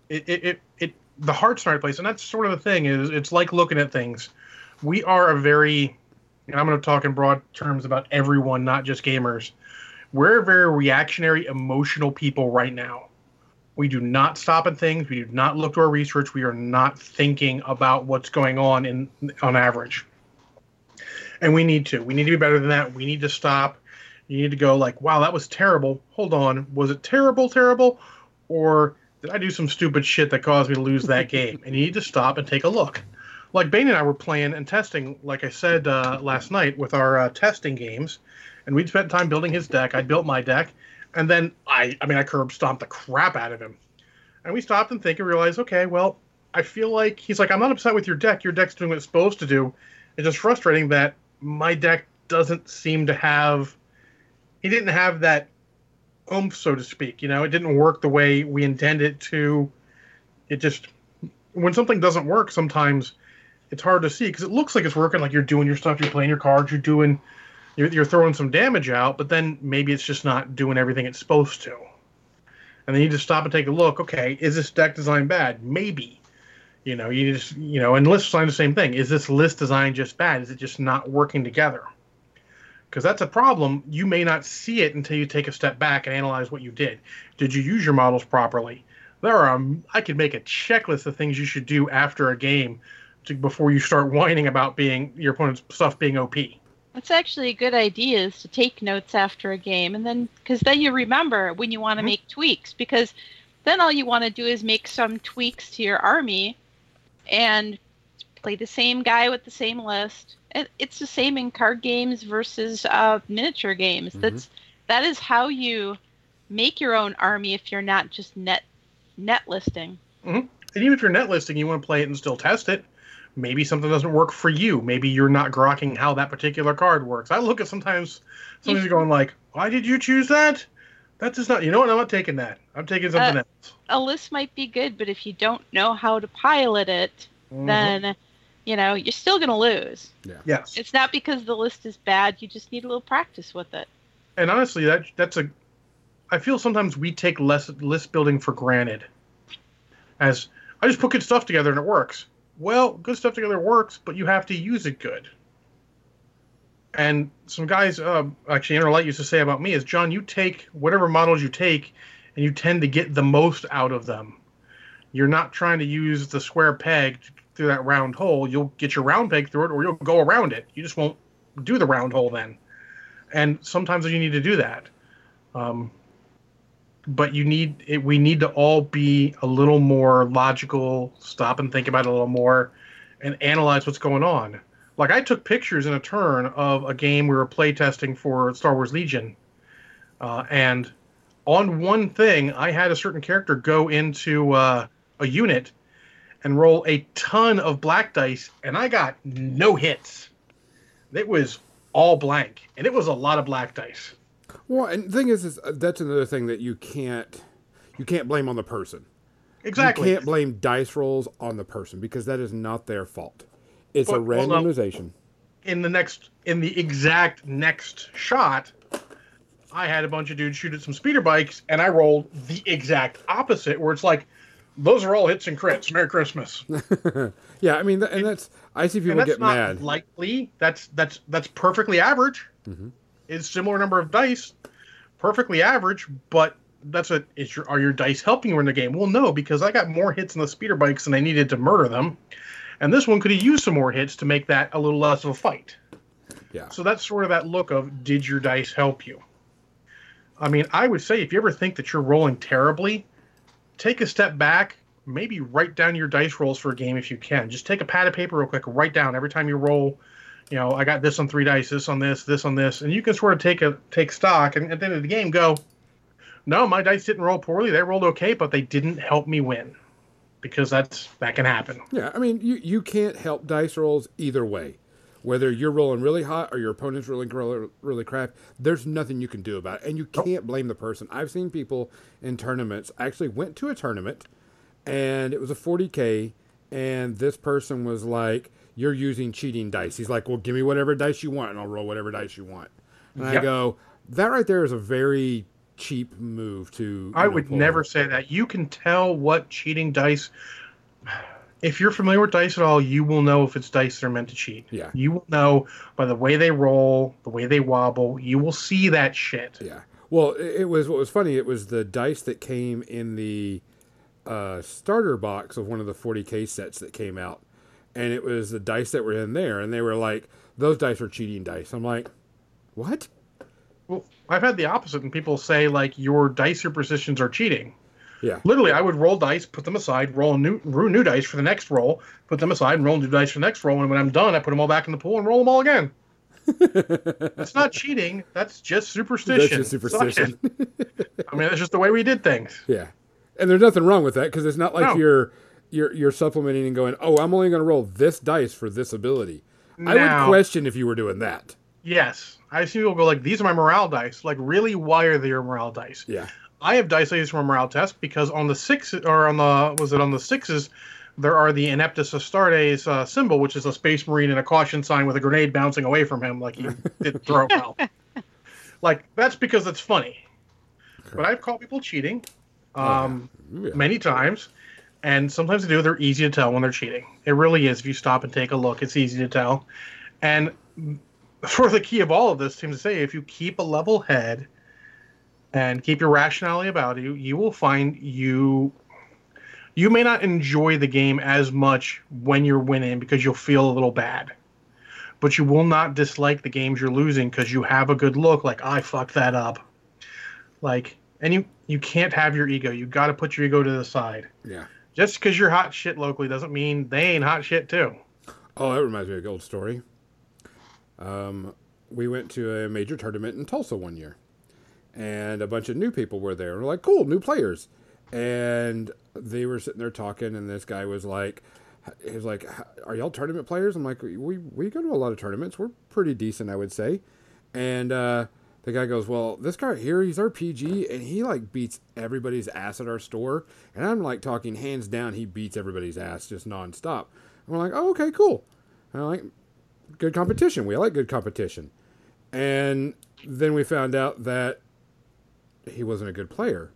it, it, it it the heart's the right place, and that's sort of the thing. Is it's like looking at things. We are a very, and I'm going to talk in broad terms about everyone, not just gamers. We're a very reactionary, emotional people right now we do not stop at things. We do not look to our research. We are not thinking about what's going on in on average. And we need to. We need to be better than that. We need to stop. You need to go like, wow, that was terrible. Hold on. Was it terrible, terrible? Or did I do some stupid shit that caused me to lose that game? And you need to stop and take a look. Like Bane and I were playing and testing, like I said uh, last night, with our uh, testing games, and we'd spent time building his deck. I built my deck, And then I, I mean, I curb stomped the crap out of him. And we stopped and think and realized, okay, well, I feel like he's like, I'm not upset with your deck. Your deck's doing what it's supposed to do. It's just frustrating that my deck doesn't seem to have. He didn't have that oomph, so to speak. You know, it didn't work the way we intended it to. It just when something doesn't work, sometimes it's hard to see because it looks like it's working. Like you're doing your stuff, you're playing your cards, you're doing, you're, you're throwing some damage out, but then maybe it's just not doing everything it's supposed to. And then you just stop and take a look. Okay, is this deck design bad? Maybe. You know, you just you know, and list design the same thing. Is this list design just bad? Is it just not working together? Because that's a problem. You may not see it until you take a step back and analyze what you did. Did you use your models properly? There are um, I could make a checklist of things you should do after a game to, before you start whining about being your opponent's stuff being OP. That's actually a good idea is to take notes after a game and then because then you remember when you want to Mhm. make tweaks because then all you want to do is make some tweaks to your army and play the same guy with the same list. And it's the same in card games versus uh, miniature games. Mhm. That's that is how you make your own army if you're not just net net listing. And even if you're net listing, you want to play it and still test it. Maybe something doesn't work for you. Maybe you're not grokking how that particular card works. I look at sometimes somebody's going like, "Why did you choose that? That does not. You know what? I'm not taking that. I'm taking something Uh, else." A list might be good, but if you don't know how to pilot it, Mhm. then you know you're still going to lose. yes, It's not because the list is bad. You just need a little practice with it. and honestly, that that's a. I feel sometimes we take less list building for granted. As I just put good stuff together and it works. Well, good stuff together works, but you have to use it good. And some guys, uh, actually, Interlight used to say about me is, John, you take whatever models you take, and you tend to get the most out of them. You're not trying to use the square peg through that round hole. You'll get your round peg through it, or you'll go around it. You just won't do the round hole then. And sometimes you need to do that. Um, but you need it, we need to all be a little more logical stop and think about it a little more and analyze what's going on. Like i took pictures in a turn of a game we were playtesting for star wars legion uh, and on one thing i had a certain character go into uh, a unit and roll a ton of black dice and i got no hits. It was all blank and it was a lot of black dice Well, and the thing is, is uh, that's another thing that you can't you can't blame on the person. exactly You can't blame dice rolls on the person because that is not their fault. It's a But- well, no. randomization. in the next in the exact next shot i had a bunch of dudes shoot at some speeder bikes and i rolled the exact opposite where it's like those are all hits and crits merry christmas yeah, I mean, and that's I see people and that's get not mad. likely that's that's that's perfectly average Mhm. It's similar number of dice perfectly average but that's a is your are your dice helping you in the game? Well no because i got more hits on the speeder bikes than i needed to murder them and this one could have used some more hits to make that a little less of a fight. Yeah. so that's sort of that look of did your dice help you? I mean i would say if you ever think that you're rolling terribly take a step back maybe write down your dice rolls for a game if you can. Just take a pad of paper real quick write down every time you roll you know i got this on three dice this on this this on this and you can sort of take a take stock and at the end of the game go no my dice didn't roll poorly they rolled okay but they didn't help me win because that's that can happen Yeah, I mean, you you can't help dice rolls either way. Whether you're rolling really hot or your opponent's rolling really, really crap, there's nothing you can do about it. And you oh. can't blame the person. I've seen people in tournaments actually went to a tournament and it was a 40K, and this person was like, You're using cheating dice. He's like, Well, give me whatever dice you want, and I'll roll whatever dice you want. And I go, That right there is a very cheap move to. I would pull. never say that. You can tell what cheating dice. If you're familiar with dice at all, you will know if it's dice that are meant to cheat. Yeah. You will know by the way they roll, the way they wobble. You will see that shit. Yeah. Well, it, it was what was funny. It was the dice that came in the uh, starter box of one of the 40k sets that came out, and it was the dice that were in there, and they were like, "Those dice are cheating dice." I'm like, "What?" Well, I've had the opposite, and people say like your dice superstitions are cheating. Yeah. Literally, I would roll dice, put them aside, roll new roll new dice for the next roll, put them aside, and roll new dice for the next roll. And when I'm done, I put them all back in the pool and roll them all again. That's not cheating. That's just superstition. That's just superstition. I mean, that's just the way we did things. yeah, and there's nothing wrong with that because it's not like No. you're you're you're supplementing and going, oh, I'm only going to roll this dice for this ability. I would question if you were doing that. Yes, I see people go like, "These are my morale dice." Like, really, why are they your morale dice? Yeah, I have dice I use for a morale test because on the six or on the was it on the sixes, there are the Adeptus Astartes uh, symbol, which is a space marine and a caution sign with a grenade bouncing away from him, like he did throw well. Like that's because it's funny. But I've caught people cheating, um, Yeah. many times, and sometimes they do. They're easy to tell when they're cheating. It really is. If you stop and take a look, it's easy to tell. And for the key of all of this, seems to say if you keep a level head and keep your rationality about you, you will find you you may not enjoy the game as much when you're winning because you'll feel a little bad. But you will not dislike the games you're losing because you have a good look like I fucked that up. Like and you you can't have your ego. You got to put your ego to the side. yeah. Just because you're hot shit locally doesn't mean they ain't hot shit too. Oh, that reminds me of a old story. Um, we went to a major tournament in Tulsa one year, and a bunch of new people were there. We're like, cool, new players, and they were sitting there talking, and this guy was like, he was like, "Are y'all tournament players?" I'm like, "We we go to a lot of tournaments. We're pretty decent, I would say." And uh, the guy goes, "Well, this guy here, he's our PG, and he like beats everybody's ass at our store." And I'm like talking hands down, he beats everybody's ass just nonstop. And we're like, "Oh, okay, cool." And I'm like, "Good competition. We like good competition." And then we found out that he wasn't a good player,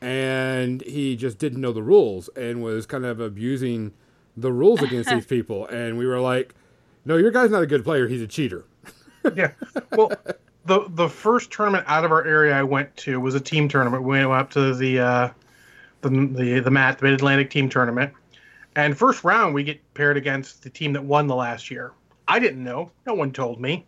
and he just didn't know the rules and was kind of abusing the rules against these people. And we were like, "No, your guy's not a good player. He's a cheater." yeah. Well, the the first tournament out of our area I went to was a team tournament. We went up to the uh, the the the MAT, the Mid Atlantic Team Tournament, and first round we get paired against the team that won the last year. I didn't know. No one told me.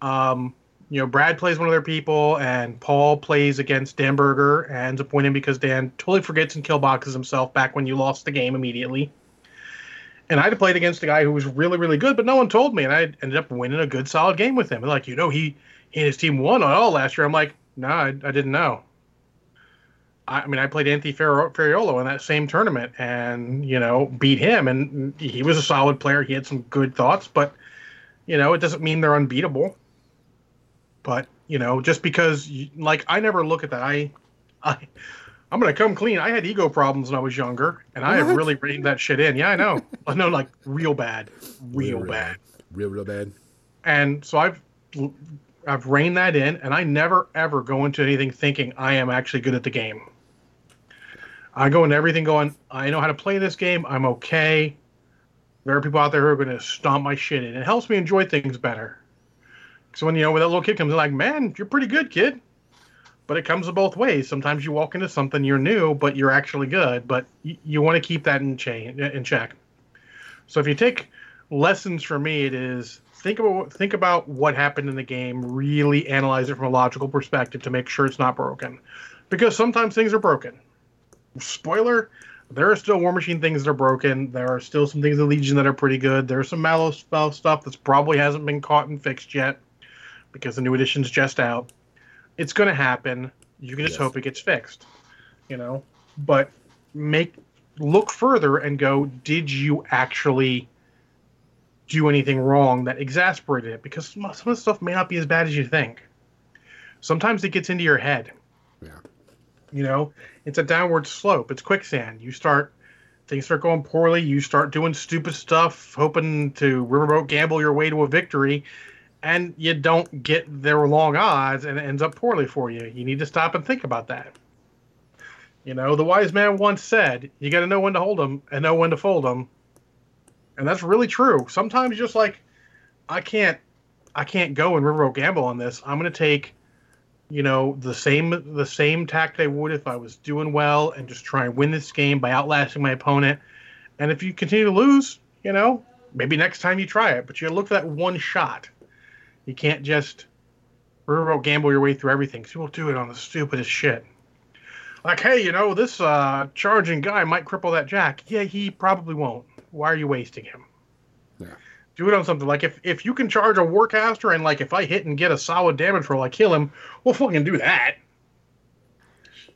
Um, you know, Brad plays one of their people, and Paul plays against Dan Berger, and ends up winning because Dan totally forgets and kill boxes himself back when you lost the game immediately. And I had played against a guy who was really, really good, but no one told me, and I ended up winning a good, solid game with him. And like, you know, he, he and his team won on all last year. I'm like, no, I, I didn't know. I, I mean, I played Anthony Ferriolo in that same tournament, and you know, beat him, and he was a solid player. He had some good thoughts, but you know, it doesn't mean they're unbeatable. But you know, just because, you, like, I never look at that. I, I, I'm gonna come clean. I had ego problems when I was younger, and I have really reined that shit in. Yeah, I know. Oh, I know, like real bad, real, real bad. real, real bad. And so I've, I've reined that in, and I never ever go into anything thinking I am actually good at the game. I go into everything going, I know how to play this game. I'm okay. There are people out there who are going to stomp my shit in. It helps me enjoy things better. So when you know when that little kid comes in, like, man, you're pretty good, kid. But it comes both ways. Sometimes you walk into something you're new, but you're actually good. But you, you want to keep that in chain in check. So if you take lessons from me, it is think about think about what happened in the game. Really analyze it from a logical perspective to make sure it's not broken, because sometimes things are broken. Spoiler: there are still Warmachine things that are broken. There are still some things in Legion that are pretty good. There's some Mallow spell stuff that's probably hasn't been caught and fixed yet, because the new edition's just out. It's going to happen. You can just Yes. hope it gets fixed, you know. But make look further and go. Did you actually do anything wrong that exasperated it? Because some some of the stuff may not be as bad as you think. Sometimes it gets into your head. Yeah. You know, it's a downward slope. It's quicksand. You start things start going poorly. You start doing stupid stuff, hoping to riverboat gamble your way to a victory, and you don't get their long odds, and it ends up poorly for you. You need to stop and think about that. You know, the wise man once said, "You got to know when to hold them and know when to fold them," and that's really true. Sometimes, just like I can't, I can't go and riverboat gamble on this. I'm going to take you know the same the same tact I would if I was doing well and just try and win this game by outlasting my opponent. And if you continue to lose, you know, maybe next time you try it, but you look for that one shot. You can't just riverboat gamble your way through everything. People do it on the stupidest shit. Like, hey, you know, this uh, charging guy might cripple that jack. Yeah, he probably won't. Why are you wasting him? Yeah. do it on something like if if you can charge a warcaster and like if I hit and get a solid damage roll, I kill him. We'll fucking do that.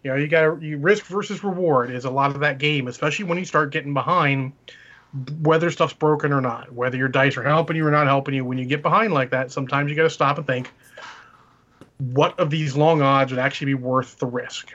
You know, you got to you risk versus reward is a lot of that game, especially when you start getting behind whether stuff's broken or not, whether your dice are helping you or not helping you. When you get behind like that, sometimes you got to stop and think, what of these long odds would actually be worth the risk?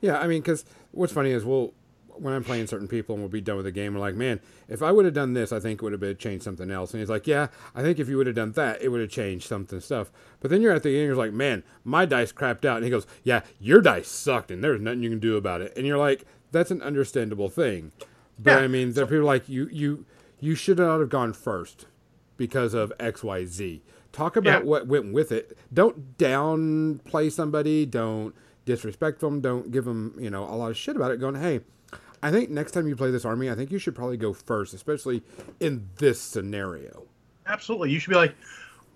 Yeah, I mean, because what's funny is we'll when I'm playing certain people and we'll be done with the game, we're like, man, if I would have done this, I think it would have changed something else. And he's like, yeah, I think if you would have done that, it would have changed something stuff. But then you're at the end, you're like, man, my dice crapped out. And he goes, yeah, your dice sucked, and there's nothing you can do about it. And you're like, that's an understandable thing. But Yeah. I mean, there are people like you, you, you should not have gone first because of X, Y, Z. Talk about Yeah. what went with it. Don't downplay somebody. Don't disrespect them. Don't give them, you know, a lot of shit about it. Going, hey, I think next time you play this army, I think you should probably go first, especially in this scenario. Absolutely. You should be like,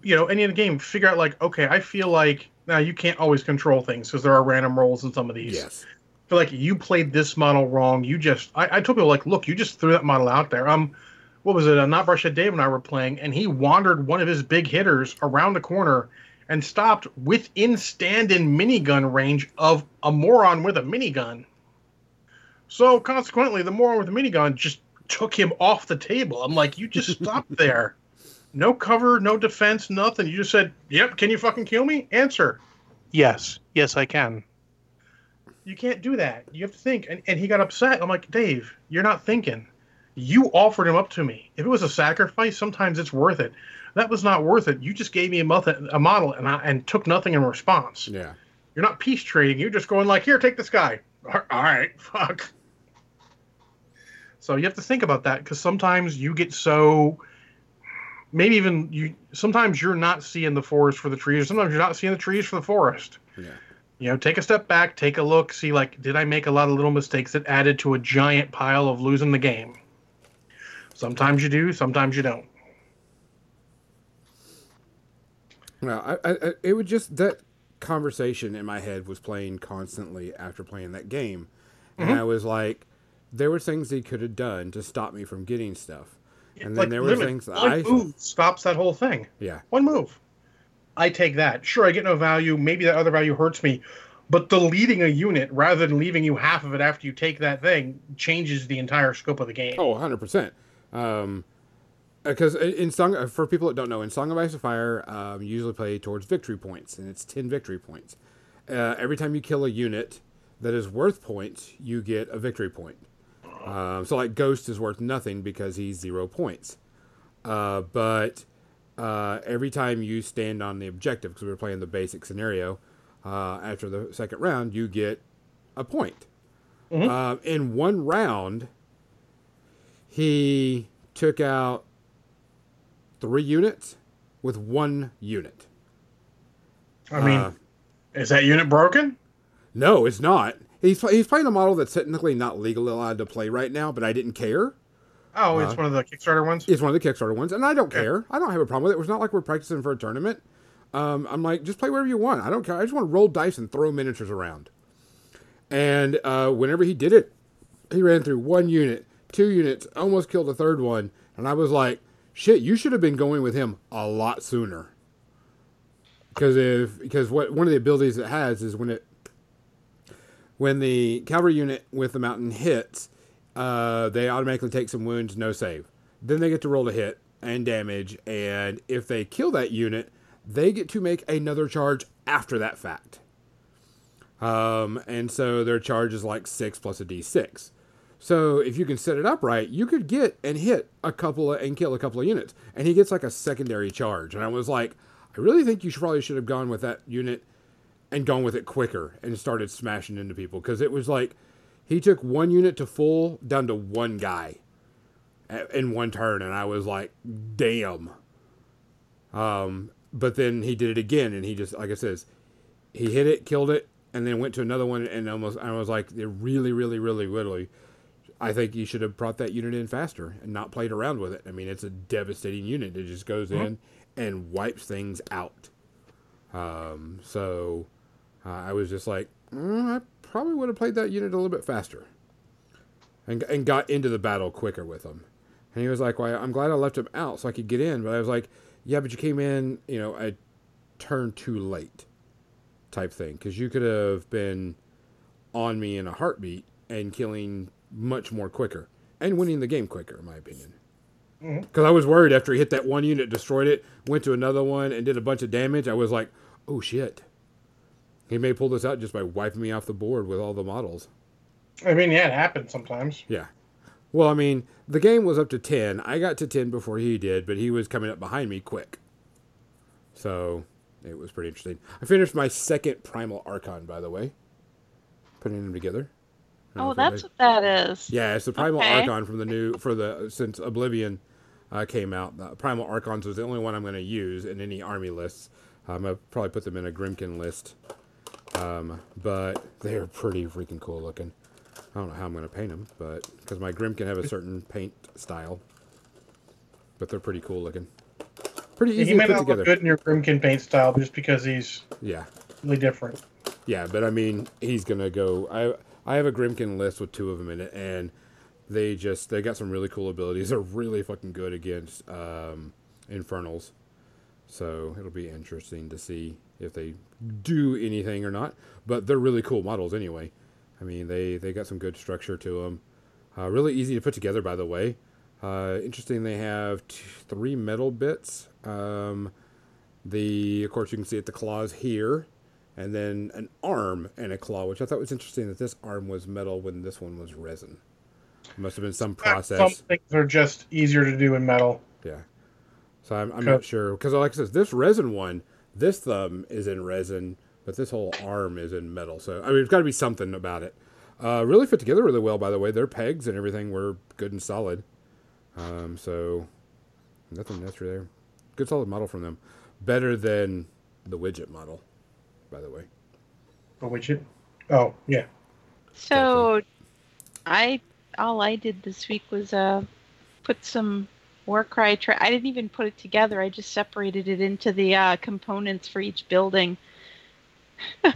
you know, any of the game, figure out like, okay, I feel like now you can't always control things because there are random rolls in some of these. Yes. Like you played this model wrong. You just, I, I told people like, look, you just threw that model out there. Um, what was it? Uh, Not Brush that Dave and I were playing, and he wandered one of his big hitters around the corner and stopped within stand-in minigun range of a moron with a minigun. So consequently, the moron with the minigun just took him off the table. I'm like, you just stopped there. No cover, no defense, nothing. You just said, "Yep, can you fucking kill me?" Answer. Yes. Yes, I can. You can't do that. You have to think. And, and he got upset. I'm like, Dave, you're not thinking. You offered him up to me. If it was a sacrifice, sometimes it's worth it. That was not worth it. You just gave me a, method, a model and, I, and took nothing in response. Yeah. You're not peace trading. You're just going like, here, take this guy. All right, fuck. So you have to think about that because sometimes you get so. Maybe even you. Sometimes you're not seeing the forest for the trees. Sometimes you're not seeing the trees for the forest. Yeah. You know, take a step back, take a look, see like, did I make a lot of little mistakes that added to a giant pile of losing the game? Sometimes you do, sometimes you don't. Well, I, I, I- it would just that conversation in my head was playing constantly after playing that game, and Mm-hmm. I was like, there were things he could have done to stop me from getting stuff, and then Like, there were things that one I move stops that whole thing. yeah One move. I take that. Sure, I get no value. Maybe that other value hurts me. But deleting a unit rather than leaving you half of it after you take that thing changes the entire scope of the game. Oh, 100%. Um, because in Song, for people that don't know, in Song of Ice and Fire, um, you usually play towards victory points, and it's 10 victory points. Uh, every time you kill a unit that is worth points, you get a victory point. Um, so, like, Ghost is worth nothing because he's zero points. Uh, but uh, every time you stand on the objective, because we were playing the basic scenario, uh, after the second round, you get a point. Mhm. Um, in one round, he took out three units with one unit. I mean, Uh, is that unit broken? no, it's not. He's he's playing a model that's technically not legally allowed to play right now, but I didn't care. Oh, uh, it's one of the Kickstarter ones. It's one of the Kickstarter ones, and I don't Okay. care. I don't have a problem with it. It's not like we're practicing for a tournament. Um, I'm like, just play wherever you want. I don't care. I just want to roll dice and throw miniatures around. And uh, whenever he did it, he ran through one unit, two units, almost killed a third one, and I was like, shit, you should have been going with him a lot sooner. Because if because what one of the abilities it has is when it when the cavalry unit with the mountain hits, uh, they automatically take some wounds, no save. Then they get to roll to hit and damage, and if they kill that unit, they get to make another charge after that fact. Um, and so their charge is like six plus a d6. So if you can set it up right, you could get and hit a couple of, and kill a couple of units, and he gets like a secondary charge. And I was like, I really think you should probably should have gone with that unit and gone with it quicker and started smashing into people because it was like he took one unit to full down to one guy in one turn, and I was like, damn. Um, but then he did it again, and he just like I says, he hit it, killed it, and then went to another one, and almost I was like, they're really, really, really, really. I think you should have brought that unit in faster and not played around with it. I mean, it's a devastating unit. It just goes in and wipes things out. Um, so uh, I was just like, mm, I probably would have played that unit a little bit faster, and and got into the battle quicker with him. And he was like, "Well, I'm glad I left him out so I could get in." But I was like, "Yeah, but you came in, you know, a turn too late, type thing, because you could have been on me in a heartbeat and killing much more quicker and winning the game quicker, in my opinion." Mm-hmm. Because I was worried after he hit that one unit, destroyed it, went to another one, and did a bunch of damage. I was like, "Oh shit." He may pull this out just by wiping me off the board with all the models. I mean, yeah, it happens sometimes. Yeah. Well, I mean, the game was up to 10. I got to 10 before he did, but he was coming up behind me quick. So, it was pretty interesting. I finished my second Primal Archon, by the way. Putting them together. I don't know Oh, that's anybody- what that is. Yeah, it's the Primal Okay. Archon from the new, for the, since Oblivion uh, came out. The Primal Archons was the only one I'm going to use in any army lists. Um, I'll probably put them in a Grymkin list. Um, but they're pretty freaking cool looking. I don't know how I'm going to paint them, but because my Grymkin have a certain paint style, but they're pretty cool looking. Pretty he easy to put not together. look good in your Grymkin paint style just because he's Yeah, really different. yeah, but I mean, he's gonna go. I I have a Grymkin list with two of them in it, and they just they got some really cool abilities. They're really fucking good against um, infernals, so it'll be interesting to see if they do anything or not. But they're really cool models anyway. I mean, they they got some good structure to them. Uh, really easy to put together, by the way. Uh, interesting, they have t- three metal bits. Um, the of course you can see it the claws here, and then an arm and a claw, which I thought was interesting that this arm was metal when this one was resin. Must have been some process. Some things are just easier to do in metal. Yeah. So I'm, I'm not sure because like I said, this resin one, this thumb is in resin, but this whole arm is in metal. So I mean, it's got to be something about it. Uh, really fit together really well, by the way. Their pegs and everything were good and solid. Um, so nothing extra there. Good solid model from them. Better than the widget model, by the way. A widget. Oh, yeah. So, I all I did this week was uh put some Warcry. Tra- I didn't even put it together. I just separated it into the uh, components for each building.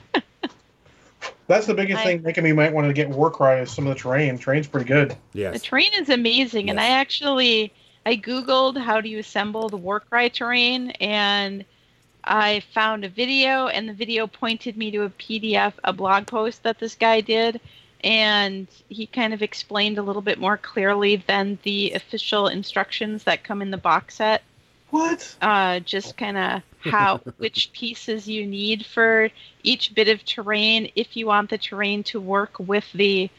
That's the biggest I- thing making me might want to get Warcry is some of the terrain. Terrain's pretty good. Yeah. The terrain is amazing, and I actually I googled how do you assemble the Warcry terrain, and I found a video, and the video pointed me to a PDF, a blog post that this guy did, and he kind of explained a little bit more clearly than the official instructions that come in the box set. What? Uh, just kind of how which pieces you need for each bit of terrain if you want the terrain to work with the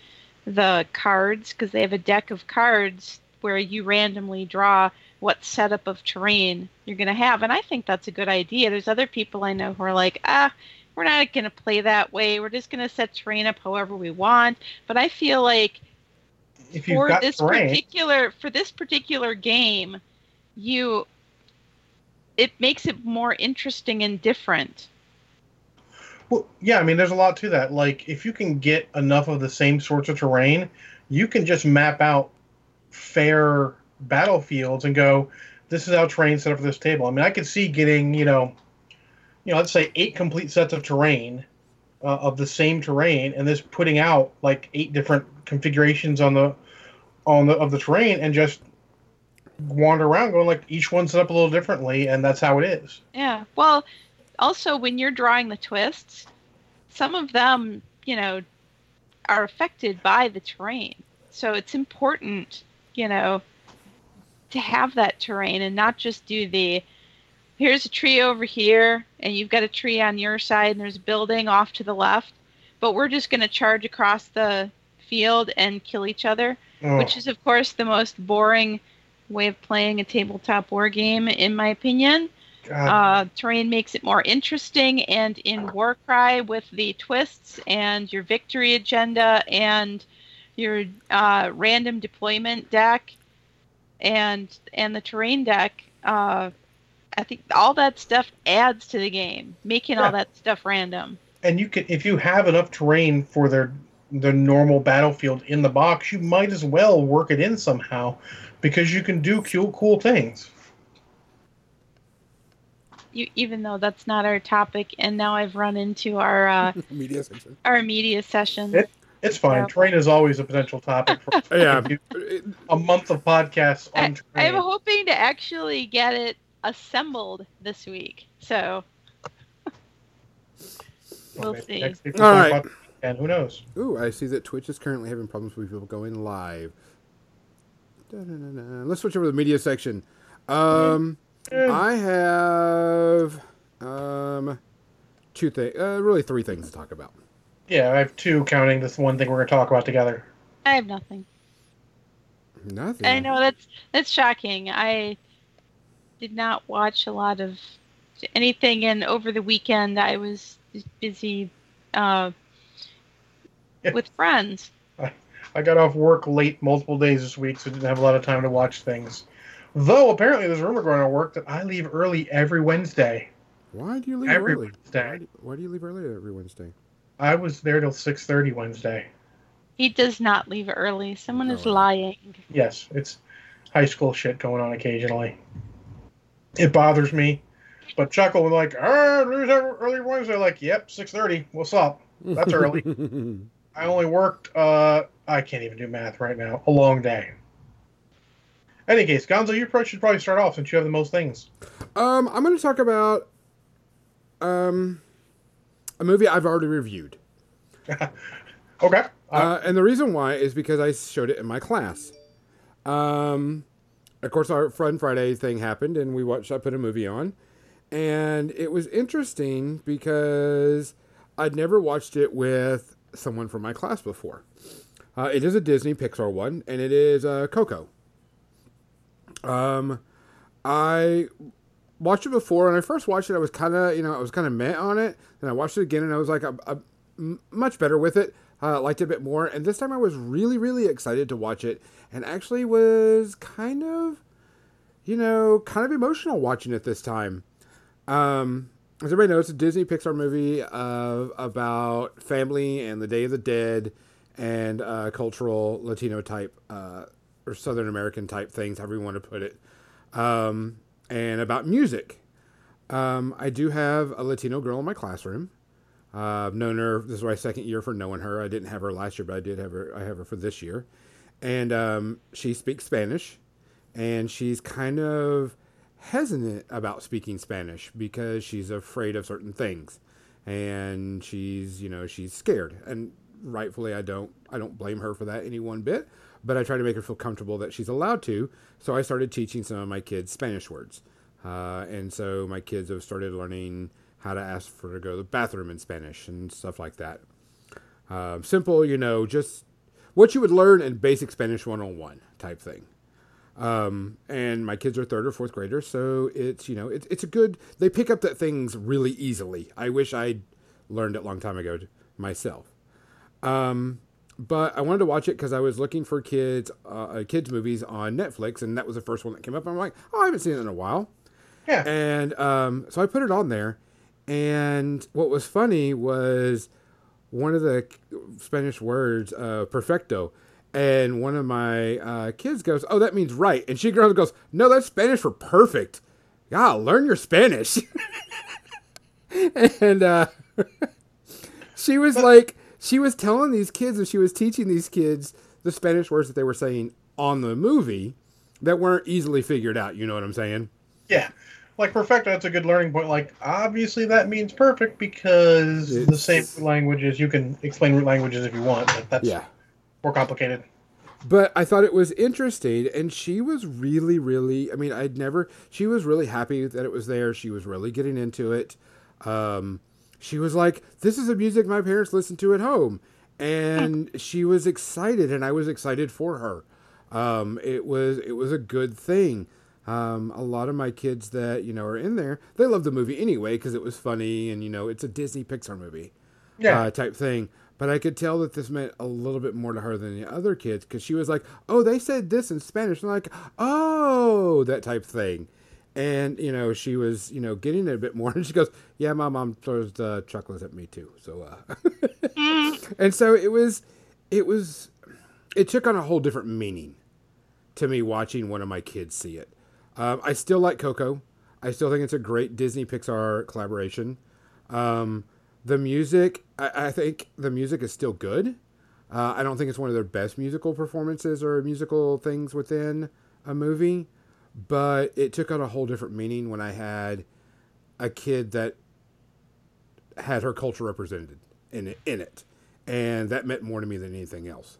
the cards because they have a deck of cards where you randomly draw what setup of terrain you're going to have and i think that's a good idea there's other people i know who are like ah we're not going to play that way we're just going to set terrain up however we want but i feel like If for this terrain, particular for this particular game you it makes it more interesting and different well, yeah, I mean, there's a lot to that. Like, if you can get enough of the same sorts of terrain, you can just map out fair battlefields and go, this is how terrain set up for this table. I mean, I could see getting, you know, you know, let's say eight complete sets of terrain uh, of the same terrain, and this putting out like eight different configurations on the on the of the terrain, and just wander around going like each one's set up a little differently, and that's how it is. yeah well also when you're drawing the twists some of them you know are affected by the terrain so it's important you know to have that terrain and not just do the here's a tree over here and you've got a tree on your side and there's a building off to the left. But we're just going to charge across the field and kill each other Oh, which is of course the most boring way of playing a tabletop war game in my opinion. Uh, terrain makes it more interesting and in warcry with the twists and your victory agenda and your uh, random deployment deck and and the terrain deck uh, i think all that stuff adds to the game making Yeah. all that stuff random and you can if you have enough terrain for their the normal battlefield in the box, you might as well work it in somehow because you can do cool cool things. you, even though that's not our topic and now i've run into our uh, Media section. our media session It- It's fine. Yeah. Train is always a potential topic for Yeah. a month of podcasts I, on. I'm hoping to actually get it assembled this week. So Well, we'll maybe see. next week All we'll right. talk about- And who knows? Ooh, I see that Twitch is currently having problems with people going live. Da-da-da-da. Let's switch over to the media section. Um, I have um, two things, uh, really three things to talk about. Yeah, I have two counting this one thing we're going to talk about together. I have nothing. Nothing. I know that's that's shocking. I did not watch a lot of anything, and over the weekend I was busy uh, Yeah. with friends. I got off work late multiple days this week, so didn't have a lot of time to watch things. Though apparently there's a rumor going on at work that I leave early every Wednesday. Why do you leave Every early? Wednesday. Why do, why do you leave early every Wednesday? I was there till six thirty Wednesday. He does not leave early. Someone is Oh. lying. Yes, it's high school shit going on occasionally. It bothers me, but chuckle and like, ah, early Wednesday. Like, yep, six thirty. What's up? That's early. I only worked. uh I can't even do math right now. A long day. Any case, Gonzo, you probably should probably start off since you have the most things. um, I'm going to talk about um, a movie I've already reviewed. Okay. Uh, Uh, and the reason why is because I showed it in my class. Um, of course, our Fun Friday thing happened, and we watched. I put a movie on, and it was interesting because I'd never watched it with someone from my class before. Uh, it is a Disney Pixar one, and it is uh, Coco. Um, I watched it before, and I first watched it. I was kind of, you know, I was kind of met on it. And I watched it again, and I was like, I'm, I'm much better with it. Uh, liked it a bit more, and this time I was really, really excited to watch it, and actually was kind of, you know, kind of emotional watching it this time. Um, as everybody knows, it's a Disney Pixar movie about family and the Day of the Dead and uh, cultural Latino type uh, or Southern American type things, however you want to put it, um, and about music. Um, I do have a Latino girl in my classroom. Uh, I've known her. This is my second year for knowing her. I didn't have her last year, but I did have her. I have her for this year, and um, she speaks Spanish, and she's kind of hesitant about speaking Spanish because she's afraid of certain things, and she's you know she's scared, and rightfully I don't I don't blame her for that any one bit, but I try to make her feel comfortable that she's allowed to. So I started teaching some of my kids Spanish words, uh, and so my kids have started learning how to ask for to go to the bathroom in Spanish and stuff like that. Um, simple, you know, just what you would learn in basic Spanish 101 type thing. Um, and my kids are third or fourth graders, so it's you know it's it's a good. They pick up that things really easily. I wish I'd learned it a long time ago myself. Um, but I wanted to watch it because I was looking for kids uh, kids movies on Netflix, and that was the first one that came up. I'm like, oh, I haven't seen it in a while. Yeah. And um, so I put it on there. And what was funny was one of the Spanish words, uh, perfecto. And one of my uh, kids goes, Oh, that means right. And she goes, goes No, that's Spanish for perfect. Yeah, learn your Spanish. and uh, she was like, she was telling these kids and she was teaching these kids the Spanish words that they were saying on the movie that weren't easily figured out. You know what I'm saying? Yeah. Like perfecto, that's a good learning point. Like obviously that means perfect because the same languages you can explain root languages if you want, but that's Yeah. more complicated. But I thought it was interesting, and she was really, really. I mean, I'd never. She was really happy that it was there. She was really getting into it. Um, she was like, "This is the music my parents listen to at home," and she was excited, and I was excited for her. Um, it was it was a good thing. Um, a lot of my kids that you know are in there, they love the movie anyway because it was funny, and you know it's a Disney Pixar movie Yeah. uh, type thing. But I could tell that this meant a little bit more to her than the other kids because she was like, "Oh, they said this in Spanish," and I'm like, "Oh, that type thing." And you know, she was you know getting it a bit more, and she goes, "Yeah, my mom throws uh, chocolates at me too." So, uh, and so it was, it was, it took on a whole different meaning to me watching one of my kids see it. Um, I still like Coco. I still think it's a great Disney Pixar collaboration. Um, the music, I, I think the music is still good. Uh, I don't think it's one of their best musical performances or musical things within a movie, but it took on a whole different meaning when I had a kid that had her culture represented in it, in it, and that meant more to me than anything else.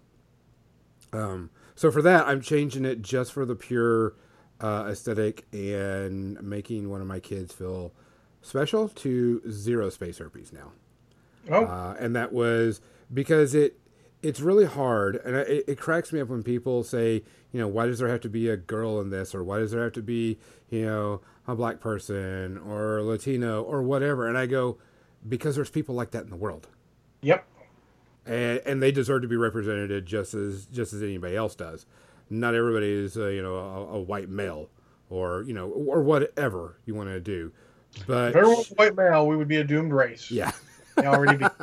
Um, so for that, I'm changing it just for the pure uh, aesthetic and making one of my kids feel special to zero space herpes now. Oh, Uh, and that was because it it's really hard, and it, it cracks me up when people say, you know, why does there have to be a girl in this, or why does there have to be, you know, a black person or Latino or whatever, and I go, because there's people like that in the world, yep. and and they deserve to be represented just as just as anybody else does. Not everybody is, uh, you know, a, a white male, or you know, or whatever you want to do, but If everyone was white male, we would be a doomed race. yeah. Already be.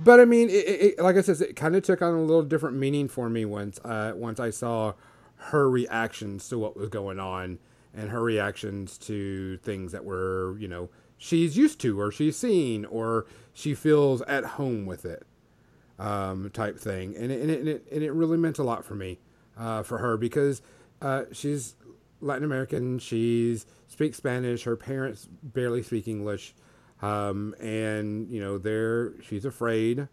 But I mean, it, it, like I said, it kind of took on a little different meaning for me once uh, once I saw her reactions to what was going on and her reactions to things that were, you know, she's used to or she's seen or she feels at home with it, um, type thing. And it, and it, and it, and it really meant a lot for me, uh, for her because uh, she's Latin American. She speaks Spanish. Her parents barely speak English um, and you know they're she's afraid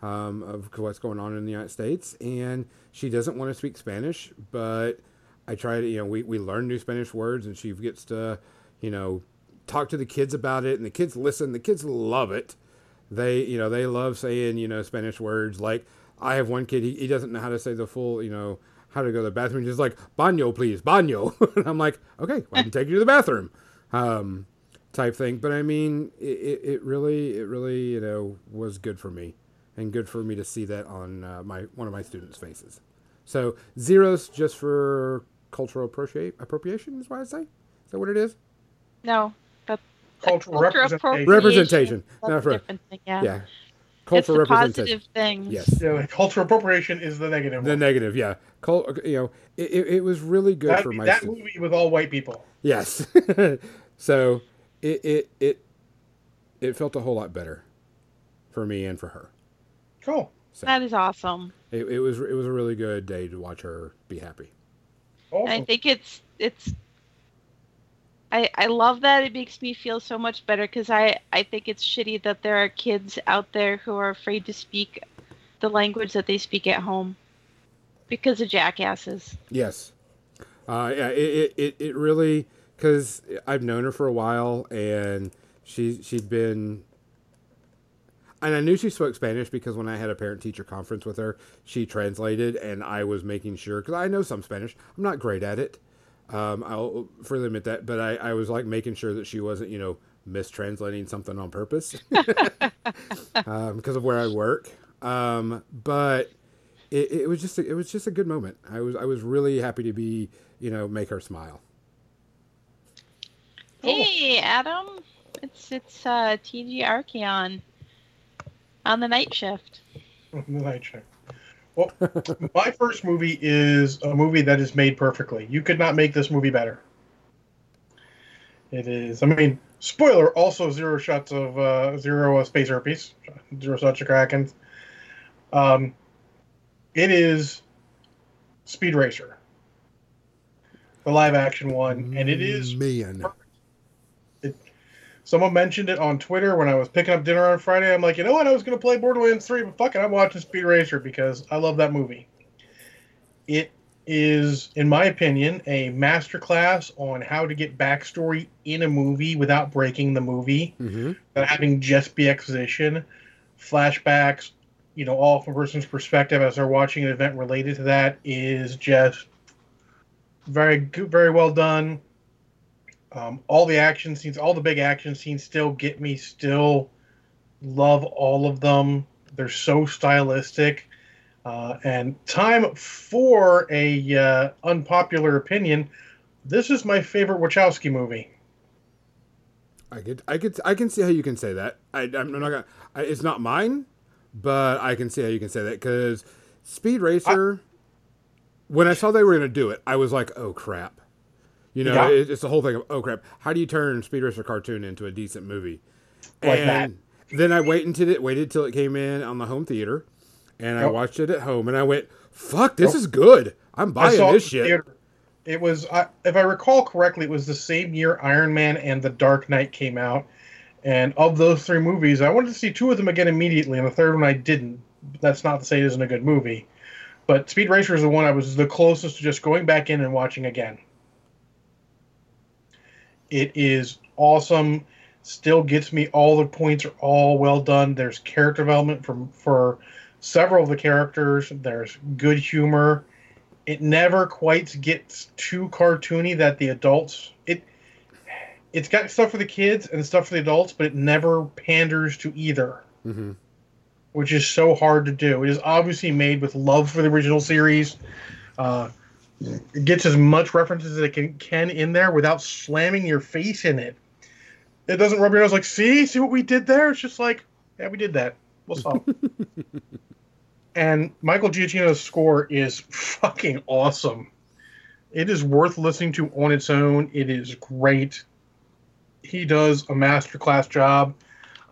um, of what's going on in the United States, and she doesn't want to speak Spanish. But I try to, you know, we we learn new Spanish words, and she gets to, you know, talk to the kids about it, and the kids listen. The kids love it. They, you know, they love saying, you know, Spanish words. Like I have one kid, he, he doesn't know how to say the full, you know, how to go to the bathroom. He's just like baño, please, baño. and I'm like, okay, well, I can take you to the bathroom. Um, type thing. But I mean, it, it, it really, it really, you know, was good for me, and good for me to see that on uh, my one of my students' faces. So zeros just for cultural appropriate appropriation is what I say. Is that what it is? No, but Cultural culture representation. Representation. That's Not a for- different thing. Yeah. Yeah, it's cultural the representation. positive things. Yes. Yeah, like cultural appropriation is the negative. The one. negative, yeah. Cul- you know, it, it, it was really good that for my that stu- movie with all white people. Yes. so it, it it it felt a whole lot better for me and for her. Cool. So That is awesome. it, it was it was a really good day to watch her be happy. And I think it's it's. I I love that it makes me feel so much better because I I think it's shitty that there are kids out there who are afraid to speak the language that they speak at home because of jackasses. Yes. Uh, yeah, it, it, it, really because I've known her for a while and she she'd been and I knew she spoke Spanish because when I had a parent teacher conference with her, she translated and I was making sure because I know some Spanish. I'm not great at it. Um, I'll freely admit that, but I, I was like making sure that she wasn't, you know, mistranslating something on purpose um, because of where I work. Um, but it, it was just a, it was just a good moment. I was I was really happy to be you know make her smile. Cool. Hey Adam, it's it's uh, TG Archeon on the night shift. On The night shift. Well, my first movie is a movie that is made perfectly. You could not make this movie better. It is. I mean, spoiler. Also, zero shots of uh, zero uh, space herpes, zero shots of Krakens. Um, it is Speed Racer, the live action one, and it is man. Someone mentioned it on Twitter when I was picking up dinner on Friday. I'm like, you know what? I was going to play Borderlands 3, but fuck it, I'm watching Speed Racer because I love that movie. It is, in my opinion, a masterclass on how to get backstory in a movie without breaking the movie, hmm without having just be exposition, flashbacks, you know, all from a person's perspective as they're watching an event related to that is just very good, very well done. Um, all the action scenes, all the big action scenes, still get me. Still love all of them. They're so stylistic. Uh, and time for a uh, unpopular opinion. This is my favorite Wachowski movie. I could I could I can see how you can say that. I, I'm not gonna. I, it's not mine, but I can see how you can say that because Speed Racer. when I saw they were gonna do it, I was like, oh crap. You know, Yeah. it, it's the whole thing of oh crap. How do you turn Speed Racer cartoon into a decent movie? Like and then I wait until it waited till it came in on the home theater, and I watched it at home, and I went, "Fuck, this is good. I'm I buying saw this shit." theater. It was, I if I recall correctly, it was the same year Iron Man and The Dark Knight came out. And of those three movies, I wanted to see two of them again immediately, and the third one I didn't. That's not to say it isn't a good movie, but Speed Racer is the one I was the closest to just going back in and watching again. It is awesome. Still gets me. All the points are all well done. There's character development from for several of the characters. There's good humor. It never quite gets too cartoony that the adults it it's got stuff for the kids and stuff for the adults, but it never panders to either, hmm which is so hard to do. It is obviously made with love for the original series. Uh, it gets as much references as it can, can in there without slamming your face in it. It doesn't rub your nose like, see, see what we did there? It's just like, yeah, we did that. What's up? and Michael Giacchino's score is fucking awesome. It is worth listening to on its own. It is great. He does a masterclass job.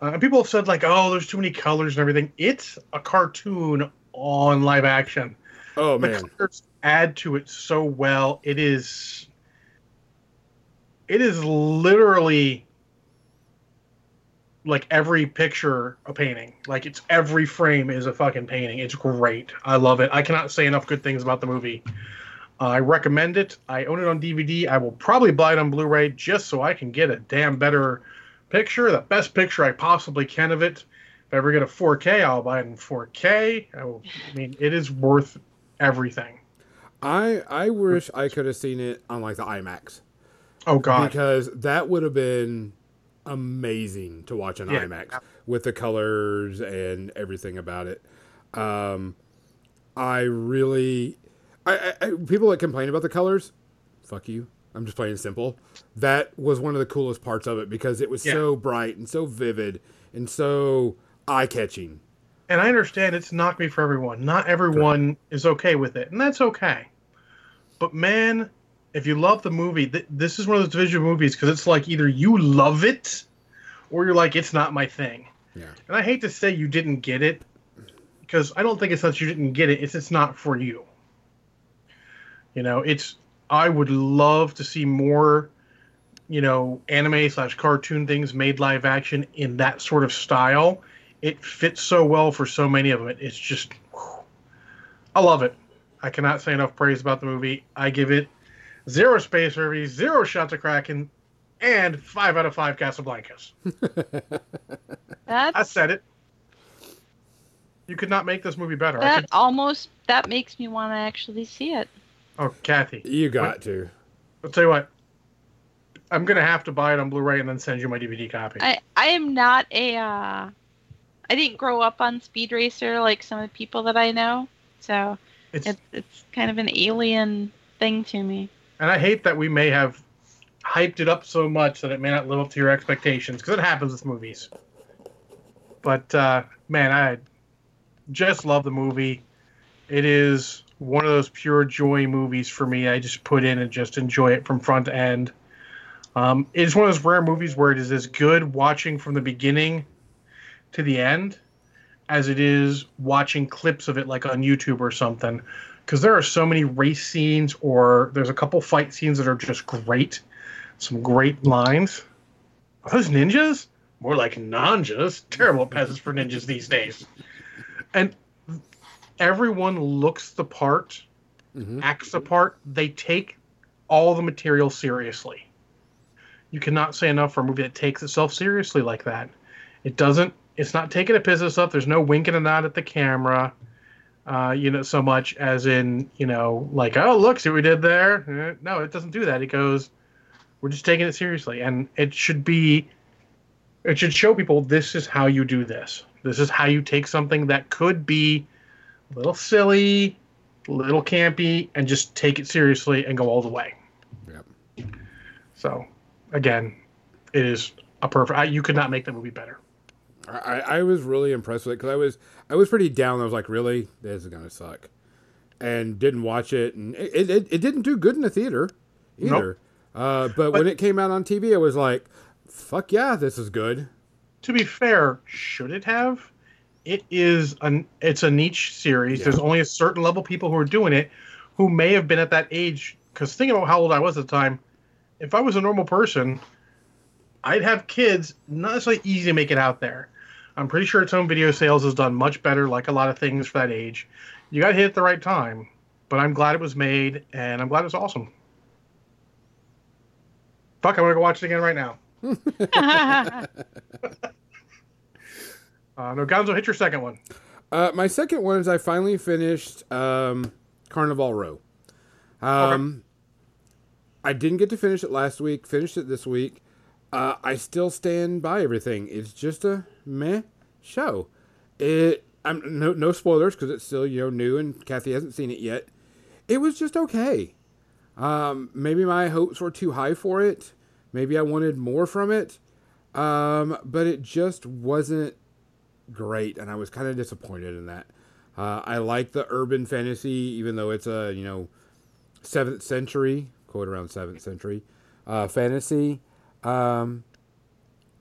Uh, and people have said like, "Oh, there's too many colors and everything." It's a cartoon on live action. Oh The man, colors add to it so well. It is. It is literally like every picture a painting. Like it's every frame is a fucking painting. It's great. I love it. I cannot say enough good things about the movie. Uh, I recommend it. I own it on DVD. I will probably buy it on Blu-ray just so I can get a damn better picture, the best picture I possibly can of it. If I ever get a 4K, I'll buy it in 4K. I, will, I mean, it is worth everything. I I wish I could have seen it on like the IMAX Oh God, because that would have been amazing to watch on Yeah. IMAX with the colors and everything about it. Um, I really, I, I, people that complain about the colors, fuck you. I'm just playing simple. That was one of the coolest parts of it because it was Yeah. so bright and so vivid and so eye catching. and I understand it's not be for everyone. Not everyone is okay with it, and that's okay. But man, if you love the movie, th- this is one of those division movies because it's like either you love it or you're like it's not my thing. Yeah. And I hate to say you didn't get it because I don't think it's that you didn't get it. It's it's not for you. You know, it's I would love to see more, you know, anime slash cartoon things made live action in that sort of style. It fits so well for so many of them. It's just, whew. I love it. I cannot say enough praise about the movie. I give it zero space herpes, zero shots of Kraken, and five out of five Casablancas. I said it. You could not make this movie better. That could, almost that makes me want to actually see it. oh, Kathy, You got to. I'll tell you what. I'm gonna have to buy it on Blu-ray and then send you my DVD copy. I I am not a uh, I didn't grow up on Speed Racer like some of the people that I know, so it's it, it's kind of an alien thing to me. and I hate that we may have hyped it up so much that it may not live up to your expectations because it happens with movies. But uh, man, I just love the movie. It is one of those pure joy movies for me. I just put in and just enjoy it from front to end. Um, it is one of those rare movies where it is as good watching from the beginning to the end as it is watching clips of it like on YouTube or something. Because there are so many race scenes, or there's a couple fight scenes that are just great. Some great lines. Are those ninjas? More like nanjas. Terrible peasants for ninjas these days. And everyone looks the part, hmm acts the part. They take all the material seriously. You cannot say enough for a movie that takes itself seriously like that. It doesn't. It's not taking a piss of stuff. There's no winking and nod at the camera. Uh, you know, so much as in, you know, like, oh, look, see what we did there. Eh, No, it doesn't do that. It goes, we're just taking it seriously, and it should be. It should show people this is how you do this. This is how you take something that could be a little silly, a little campy, and just take it seriously and go all the way. Yep. So, again, it is a perfect. I, you could not make the movie better. I, I was really impressed with it because I was I was pretty down. I was like, really, this is gonna suck, and didn't watch it, and it it, it didn't do good in the theater either. Uh, but, when it came out on TV, I was like, fuck yeah, this is good. To be fair, should it have? it is an it's a niche series. Yeah. There's only a certain level of people who are doing it, who may have been at that age. Because think about how old I was at the time. If I was a normal person, I'd have kids. Not necessarily easy to make it out there. I'm pretty sure its home video sales has done much better, like a lot of things for that age. You got to hit at the right time. But I'm glad it was made, and I'm glad it's awesome. Fuck, I'm gonna go watch it again right now. Uh, no, Gonzo, hit your second one. Uh, my second one is I finally finished um, Carnival Row. Um, I didn't get to finish it last week. Finished it this week. Uh, I still stand by everything. It's just a meh show. It. I'm no no spoilers because it's still you know new and Kathy hasn't seen it yet. It was just okay. Um, maybe my hopes were too high for it. Maybe I wanted more from it. Um, but it just wasn't great, and I was kind of disappointed in that. Uh, I like the urban fantasy, even though it's a you know seventh century quote around seventh century uh, fantasy. Um,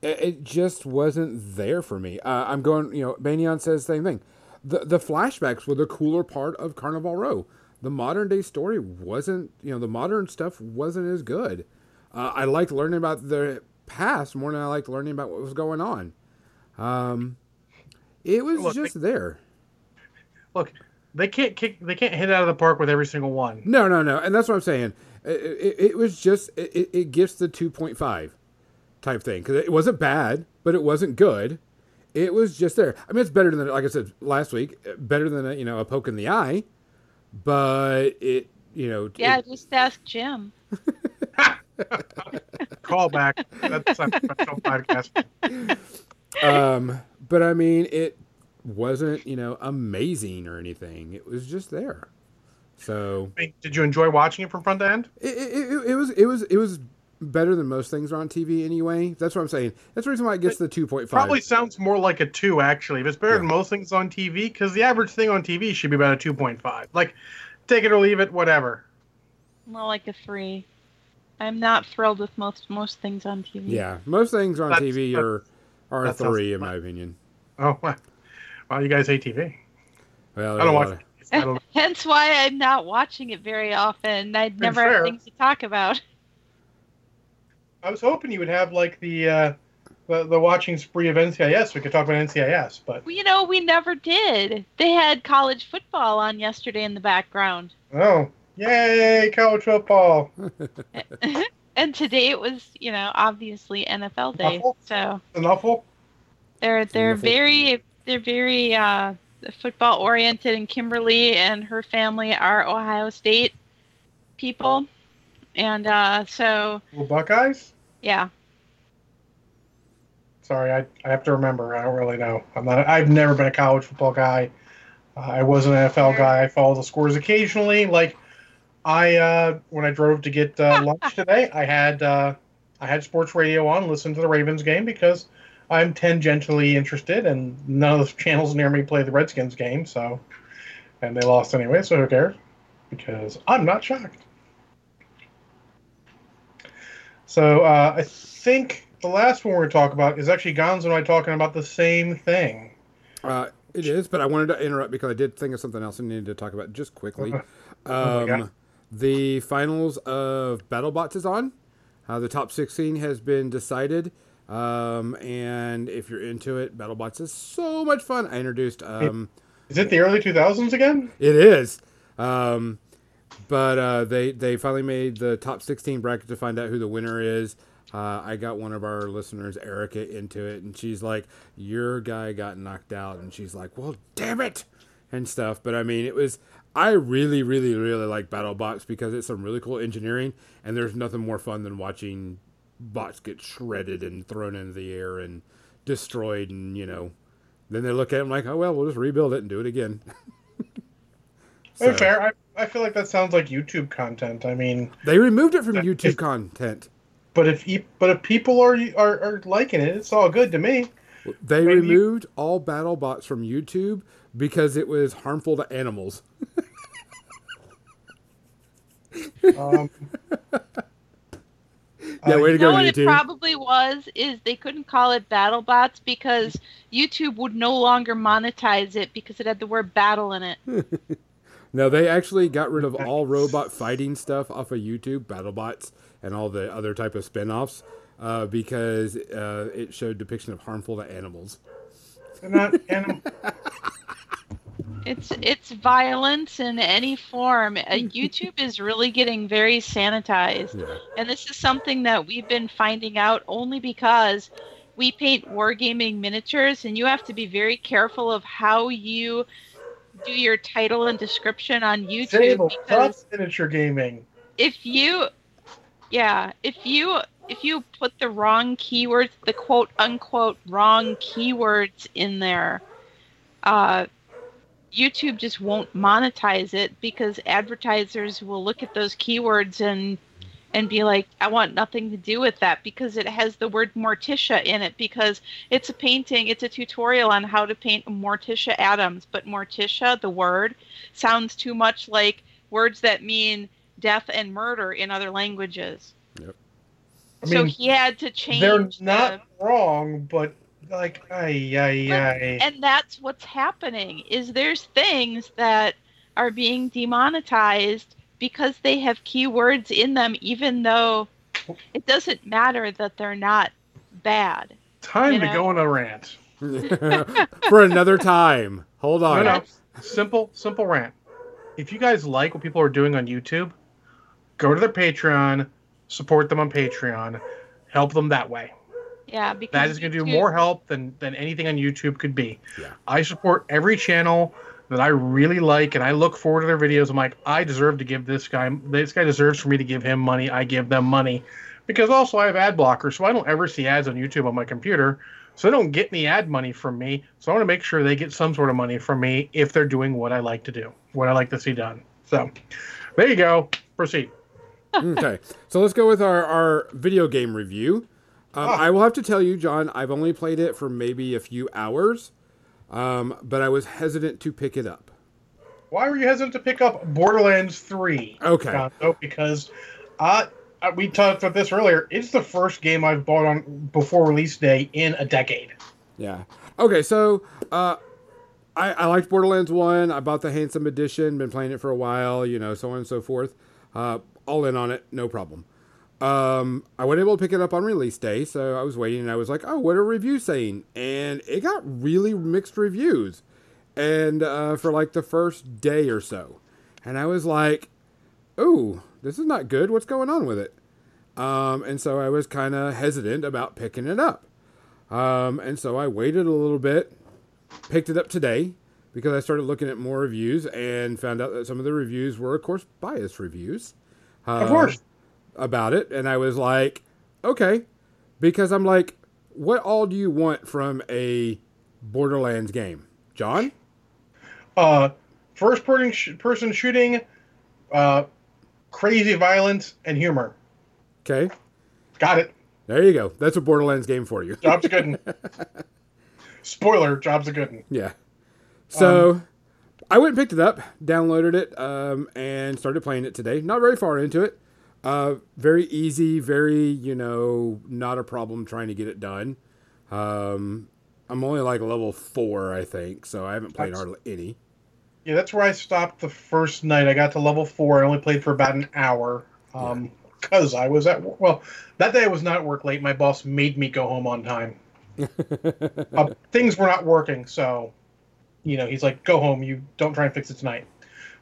it, it just wasn't there for me. Uh, I'm going, you know, Banyan says the same thing. The the flashbacks were the cooler part of Carnival Row. The modern day story wasn't, you know, the modern stuff wasn't as good. Uh, I liked learning about the past more than I liked learning about what was going on. Um, it was Look, just there. Look, they can't kick. They can't hit it out of the park with every single one. No, no, no, and that's what I'm saying. It, it, it was just it, it- it gets the 2.5 type thing because it wasn't bad, but it wasn't good. It was just there. I mean, it's better than like I said last week, better than a, you know a poke in the eye, but it you know yeah, it- just ask Jim. Call back. That's a special podcast. um, but I mean it wasn't you know amazing or anything. It was just there. So I mean, did you enjoy watching it from front to end? it, it, it, it was it was it was better than most things on TV anyway. That's what I'm saying. That's the reason why it gets the 2.5. Probably sounds more like a two, actually. If it's better than most things on TV, because the average thing on TV should be about a two point five. Like, take it or leave it, whatever. More like a three. I'm not thrilled with most most things on TV. Yeah, most things on That's- TV that- are are a three in fun. my opinion. Oh, well, well you guys hate TV. Well, I don't watch. uh, I don't. Hence why I'm not watching it very often. I'd never fair. have things to talk about. I was hoping you would have like the uh, the, the watching spree of NCIS. We could talk about NCIS, but Well, you know, we never did. They had college football on yesterday in the background. oh, yay, college football! and today it was, you know, obviously NFL day. Awful. So Enough. they're they're Wonderful. very they're very uh football oriented and Kimberly and her family are Ohio State people. And uh so Well, Buckeyes. yeah. Sorry, I, I have to remember. I don't really know. I'm not. I've never been a college football guy. Uh, I was an NFL guy. I follow the scores occasionally. Like I, uh, when I drove to get uh, lunch today, I had uh, I had sports radio on, listened to the Ravens game because I'm tangentially interested, and none of the channels near me play the Redskins game. So, and they lost anyway. So who cares? Because I'm not shocked. So uh, I think the last one we're going to talk about is actually Gonzo and I talking about the same thing. uh, it is, but I wanted to interrupt because I did think of something else I needed to talk about just quickly. Oh Um, God. the finals of BattleBots is on. Uh, the top 16 has been decided. Um, and if you're into it, BattleBots is so much fun. I introduced. Um, Is it the early 2000s again? It is. Um, but uh, they they finally made the top 16 bracket to find out who the winner is. Uh, I got one of our listeners, Erica, into it, and she's like, "Your guy got knocked out," and she's like, "Well, damn it," and stuff. But I mean, it was. I really, really, really like BattleBots because it's some really cool engineering, and there's nothing more fun than watching bots get shredded and thrown into the air and destroyed, and you know, then they look at them like, "Oh well, we'll just rebuild it and do it again." So- fair. I, I feel like that sounds like YouTube content. I mean, They removed it from If- YouTube content. but if but if people are, are are liking it, it's all good to me. They Maybe- removed all battle bots from YouTube because it was harmful to animals. Um, Yeah, Uh, way to You go, know what it probably was is they couldn't call it BattleBots because YouTube would no longer monetize it because it had the word battle in it. No, they actually got rid of all robot fighting stuff off of YouTube, BattleBots, and all the other type of spin-offs uh, because uh, it showed depiction of harmful to animals. They're not anim- It's it's violence in any form. Uh, YouTube is really getting very sanitized, Yeah. and this is something that we've been finding out only because we paint wargaming miniatures, and you have to be very careful of how you do your title and description on YouTube because miniature gaming. if you yeah if you if you put the wrong keywords the quote unquote wrong keywords in there uh youtube just won't monetize it because advertisers will look at those keywords and and be like i want nothing to do with that because it has the word morticia in it because it's a painting it's a tutorial on how to paint morticia Addams but morticia the word sounds too much like words that mean death and murder in other languages. I so he had to change. they're the- not wrong, but like, ay, ay, ay. and that's what's happening. Is there's things that are being demonetized because they have keywords in them, even though it doesn't matter that they're not bad. Time you to know. go on a rant. For another time. Hold on. No, no. Simple, simple rant. If you guys like what people are doing on YouTube, go to their Patreon, support them on Patreon, help them that way. Yeah, because That is going to do more help than than anything on YouTube could be. Yeah. I support every channel that I really like, and I look forward to their videos. I'm like, I deserve to give this guy. This guy deserves for me to give him money. I give them money, because also I have ad blockers, so I don't ever see ads on YouTube on my computer. So they don't get any ad money from me. So I want to make sure they get some sort of money from me if they're doing what I like to do, what I like to see done. So there you go. Proceed. okay, so let's go with our, our video game review. Um, Ah. I will have to tell you, John, I've only played it for maybe a few hours, um, but I was hesitant to pick it up. Why were you hesitant to pick up Borderlands 3? Okay. Gonzo? because uh, we talked about this earlier. It's the first game I've bought on before release day in a decade. Yeah. Okay, so uh, I, I liked Borderlands 1. I bought the Handsome Edition, been playing it for a while, you know, so on and so forth. Uh, all in on it, no problem. Um, I wasn't able to pick it up on release day, so I was waiting and I was like, oh, what are reviews saying? And it got really mixed reviews. And uh, for like the first day or so. And I was like, oh, this is not good. What's going on with it? Um, and so I was kind of hesitant about picking it up. Um, and so I waited a little bit, picked it up today because I started looking at more reviews and found out that some of the reviews were, of course, biased reviews. Of uh, course. About it. And I was like, okay. Because I'm like, what all do you want from a Borderlands game? John? Uh, first person, sh- person shooting, uh, crazy violence, and humor. Okay. Got it. There you go. That's a Borderlands game for you. Job's a good one. Spoiler, job's a good one. Yeah. So I went and picked it up, downloaded it, um, and started playing it today. Not very far into it. Uh, very easy, very, you know, not a problem trying to get it done. Um, I'm only like level four, I think, so I haven't played Nice. hardly any. Yeah, that's where I stopped the first night. I got to level four. I only played for about an hour. Um, cause I was at wo- well, that day I was not at work late. My boss made me go home on time. uh, things were not working, so you know he's like, "Go home. You don't try and fix it tonight."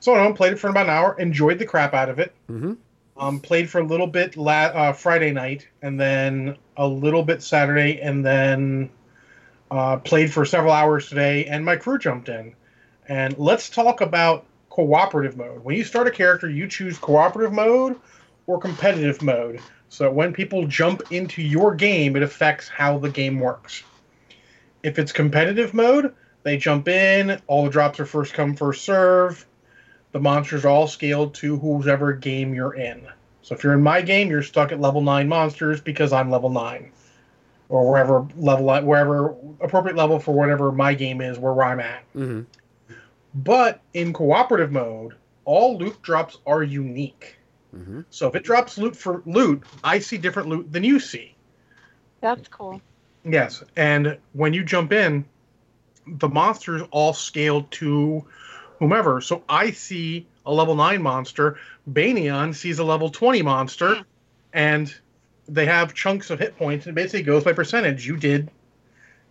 So I went home, played it for about an hour, enjoyed the crap out of it. hmm Um, played for a little bit la- uh, Friday night, and then a little bit Saturday, and then uh, played for several hours today. And my crew jumped in, and let's talk about cooperative mode. When you start a character, you choose cooperative mode or competitive mode. So when people jump into your game, it affects how the game works. If it's competitive mode, they jump in. All the drops are first come, first serve the monsters are all scaled to whoever game you're in. So if you're in my game, you're stuck at level nine monsters because I'm level nine, or wherever level wherever appropriate level for whatever my game is where I'm at. Mm-hmm. But in cooperative mode, all loot drops are unique. Mhm. So if it drops loot for loot, I see different loot than you see. That's cool. Yes, and when you jump in, the monsters all scaled to whomever. So I see a level nine monster, Banyan sees a level twenty monster, Hmm. and they have chunks of hit points. and It basically goes by percentage. You did.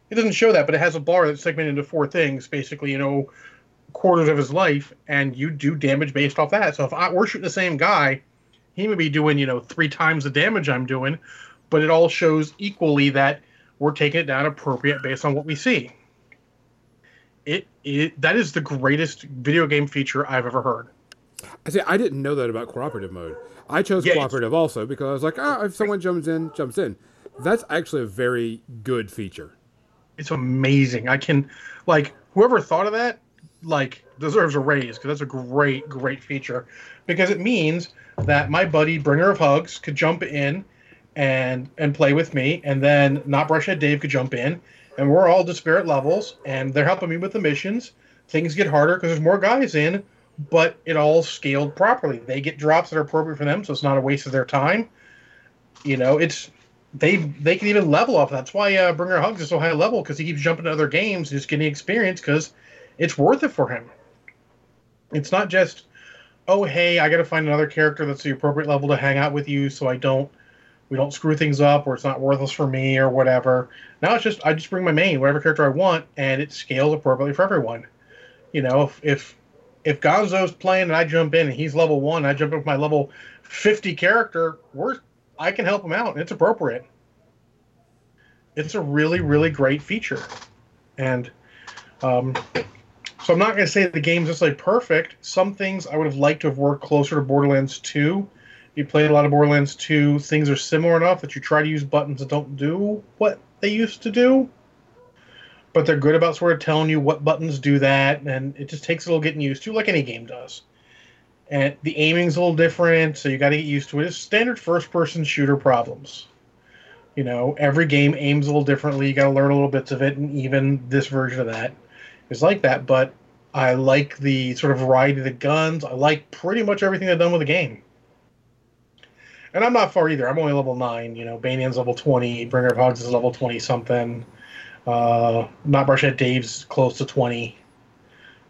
It doesn't show that, but it has a bar that's segmented into four things. Basically, you know, quarters of his life, and you do damage based off that. So if I, we're shooting the same guy, he may be doing you know three times the damage I'm doing, but it all shows equally that we're taking it down appropriate based on what we see. It, it that is the greatest video game feature I've ever heard. I see. I didn't know that about cooperative mode. I chose Yeah, cooperative also because I was like, ah, if someone jumps in, jumps in. That's actually a very good feature. It's amazing. I can like whoever thought of that like deserves a raise because that's a great great feature because it means that my buddy Bringer of Hugs could jump in and and play with me and then not brushhead Dave could jump in and we're all disparate levels and they're helping me with the missions. Things get harder because there's more guys in, but it all scaled properly. They get drops that are appropriate for them, so it's not a waste of their time. You know, it's they they can even level up. That's why uh, Bringer Hugs is so high level because he keeps jumping to other games, just getting experience because it's worth it for him. It's not just, oh hey, I got to find another character that's the appropriate level to hang out with you, so I don't we don't screw things up or it's not worthless for me or whatever. Now it's just I just bring my main, whatever character I want, and it scales appropriately for everyone. You know, if if if Gonzo's playing and I jump in and he's level one, I jump in with my level fifty character, we're I can help him out and it's appropriate. It's a really, really great feature. And um, so I'm not going to say the game's necessarily perfect. Some things I would have liked to have worked closer to Borderlands 2. You played a lot of Borderlands 2, things are similar enough that you try to use buttons that don't do what they used to do. But they're good about sort of telling you what buttons do that, and it just takes a little getting used to, like any game does and the aiming's a little different, so you got to get used to it. It's standard first-person shooter problems. You know, every game aims a little differently. You got to learn a little bits of it, and even this version of that is like that. But I like the sort of variety of the guns. I like pretty much everything they've done with the game. And I'm not far either. I'm only level nine. You know, Banyan's level twenty. Bringer of Hugs is level twenty something. Uh, not Brushhead Dave's close to twenty.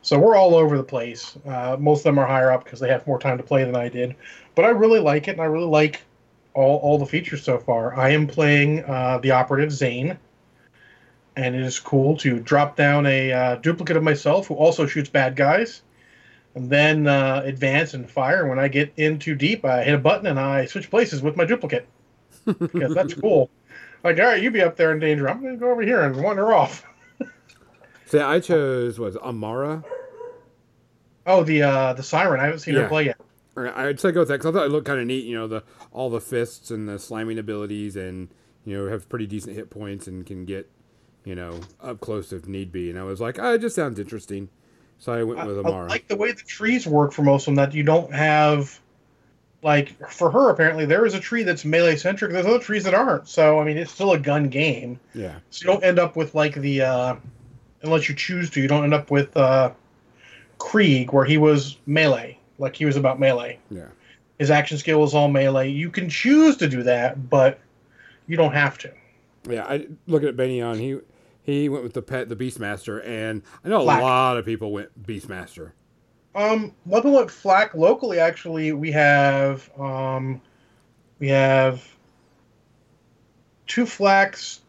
So we're all over the place. Uh, most of them are higher up because they have more time to play than I did. But I really like it, and I really like all, all the features so far. I am playing uh, the operative Zane, and it is cool to drop down a uh, duplicate of myself who also shoots bad guys, and then uh, advance and fire. When I get in too deep, I hit a button and I switch places with my duplicate because that's cool. Like, all right, you be up there in danger. I'm going to go over here and wander off. See, I chose was Amara. Oh, the uh, the siren. I haven't seen Yeah. her play yet. Or I'd say go with that because I thought it looked kind of neat. You know, the all the fists and the slamming abilities, and you know, have pretty decent hit points and can get you know up close if need be. And I was like, oh, it just sounds interesting, so I went I, with I Amara. like the way the trees work for most of them. That you don't have, like for her apparently there is a tree that's melee centric. There's other trees that aren't. So I mean, it's still a gun game. yeah, So you don't end up with like the, uh, unless you choose to, you don't end up with uh, Krieg where he was melee. Like he was about melee. yeah. His action skill was all melee. You can choose to do that, but you don't have to. Yeah, I looking at Banyan, he he went with the pet, the Beastmaster, and I know a Black. lot of people went Beastmaster. Um, Level Up FL4K locally, actually, we have um, we have two FL4Ks,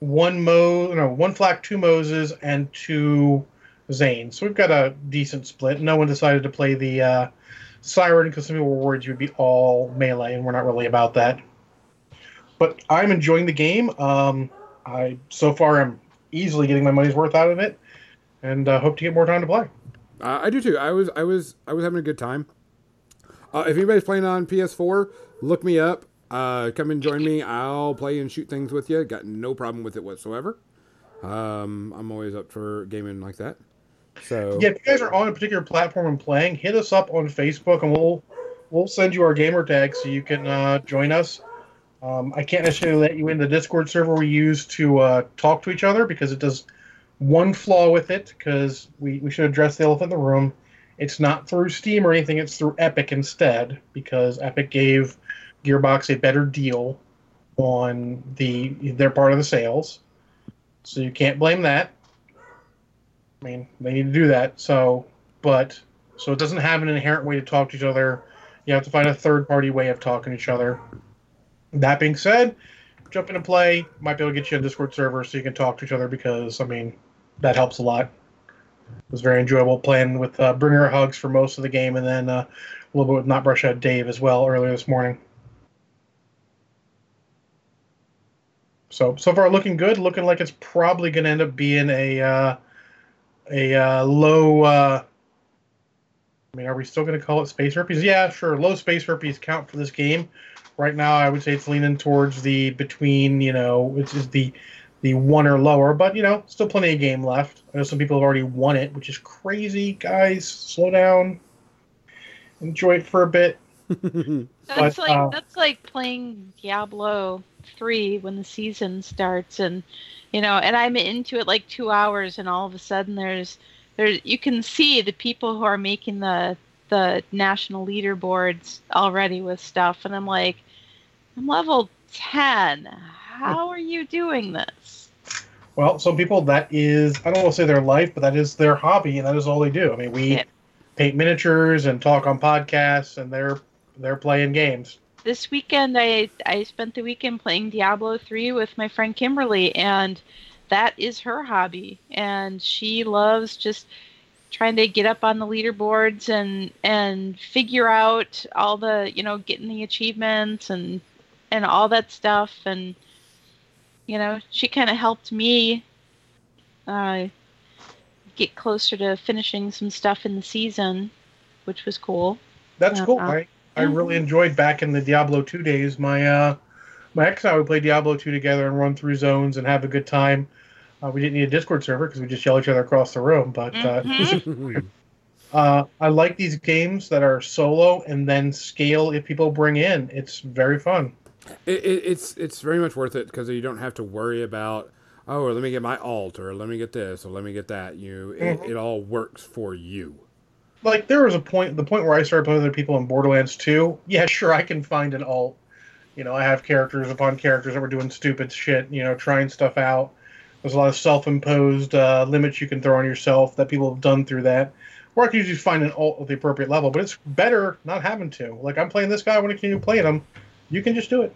one Mo, no, one FL4K, two Mozes, and two Zane. So we've got a decent split. No one decided to play the uh, Siren because some people were worried you would be all melee, and we're not really about that. But I'm enjoying the game. Um, I so far am easily getting my money's worth out of it, and uh, hope to get more time to play. Uh, I do too. I was I was I was having a good time. Uh, if anybody's playing on PS4, look me up. Uh, come and join me. I'll play and shoot things with you. Got no problem with it whatsoever. Um, I'm always up for gaming like that. So Yeah, if you guys are on a particular platform and playing, hit us up on Facebook, and we'll we'll send you our gamer tag so you can uh, join us. Um, I can't necessarily let you in the Discord server we use to uh, talk to each other because it does one flaw with it. Because we we should address the elephant in the room. It's not through Steam or anything, it's through Epic instead, because Epic gave Gearbox a better deal on the their part of the sales. So you can't blame that. I mean, they need to do that. So, but so it doesn't have an inherent way to talk to each other. You have to find a third party way of talking to each other. That being said, jump into play. Might be able to get you a Discord server so you can talk to each other because I mean that helps a lot. It was very enjoyable playing with uh, Bringer Hugs for most of the game, and then uh, a little bit with Not Brush Out Dave as well earlier this morning. So so far looking good. Looking like it's probably going to end up being a uh, a uh, low. I mean, are we still going to call it space herpes? Yeah, sure. Low space herpes count for this game. Right now, I would say it's leaning towards the between. You know, which is the the one or lower, but you know, still plenty of game left. I know some people have already won it, which is crazy. Guys, slow down. Enjoy it for a bit. That's But, like uh, that's like playing Diablo three when the season starts, and you know, and I'm into it like two hours, and all of a sudden there's there you can see the people who are making the the national leaderboards already with stuff, and I'm like, I'm level ten. How are you doing this? Well, some people that is I don't want to say their life, but that is their hobby, and that is all they do. I mean, we Yeah. paint miniatures and talk on podcasts, and they're they're playing games. this weekend I I spent the weekend playing Diablo 3 with my friend Kimberly and that is her hobby and she loves just trying to get up on the leaderboards and and figure out all the you know getting the achievements and and all that stuff and you know she kind of helped me uh, get closer to finishing some stuff in the season which was cool That's Yeah. cool. I, I really enjoyed back in the Diablo two days. My uh, my ex and I would play Diablo two together and run through zones and have a good time. Uh, we didn't need a Discord server because we just yell each other across the room. But uh, Mhm. uh, I like these games that are solo and then scale if people bring in. It's very fun. It, it, it's it's very much worth it because you don't have to worry about oh let me get my alt or let me get this or let me get that. You it, Mhm. it all works for you. like there was a point the point where I started playing with other people in Borderlands 2. Yeah, sure, I can find an alt. You know, I have characters upon characters that were doing stupid shit, you know, trying stuff out. There's a lot of self-imposed uh, limits you can throw on yourself that people have done through that. Or I can usually find an alt at the appropriate level, but it's better not having to. Like I'm playing this guy, I want to continue playing him. You can just do it.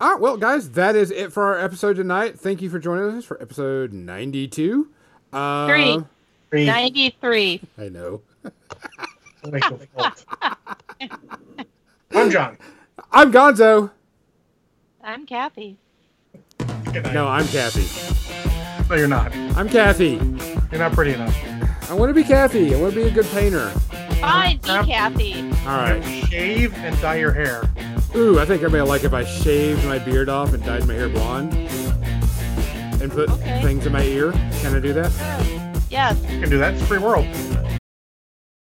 All right, well, guys, that is it for our episode tonight. Thank you for joining us for episode ninety-two. Um, Three. Three, 93 I know. make the fault. I'm John. I'm Gonzo. I'm Kathy. No, I'm Kathy. no, you're not. I'm Kathy. You're not pretty enough. I want to be Kathy. I want to be a good painter. Fine, be Kathy. All right. Shave and dye your hair. Ooh, I think everybody will like if I shaved my beard off and dyed my hair blonde and put Okay. things in my ear. Can I do that? Yes. You can do that. It's a free world.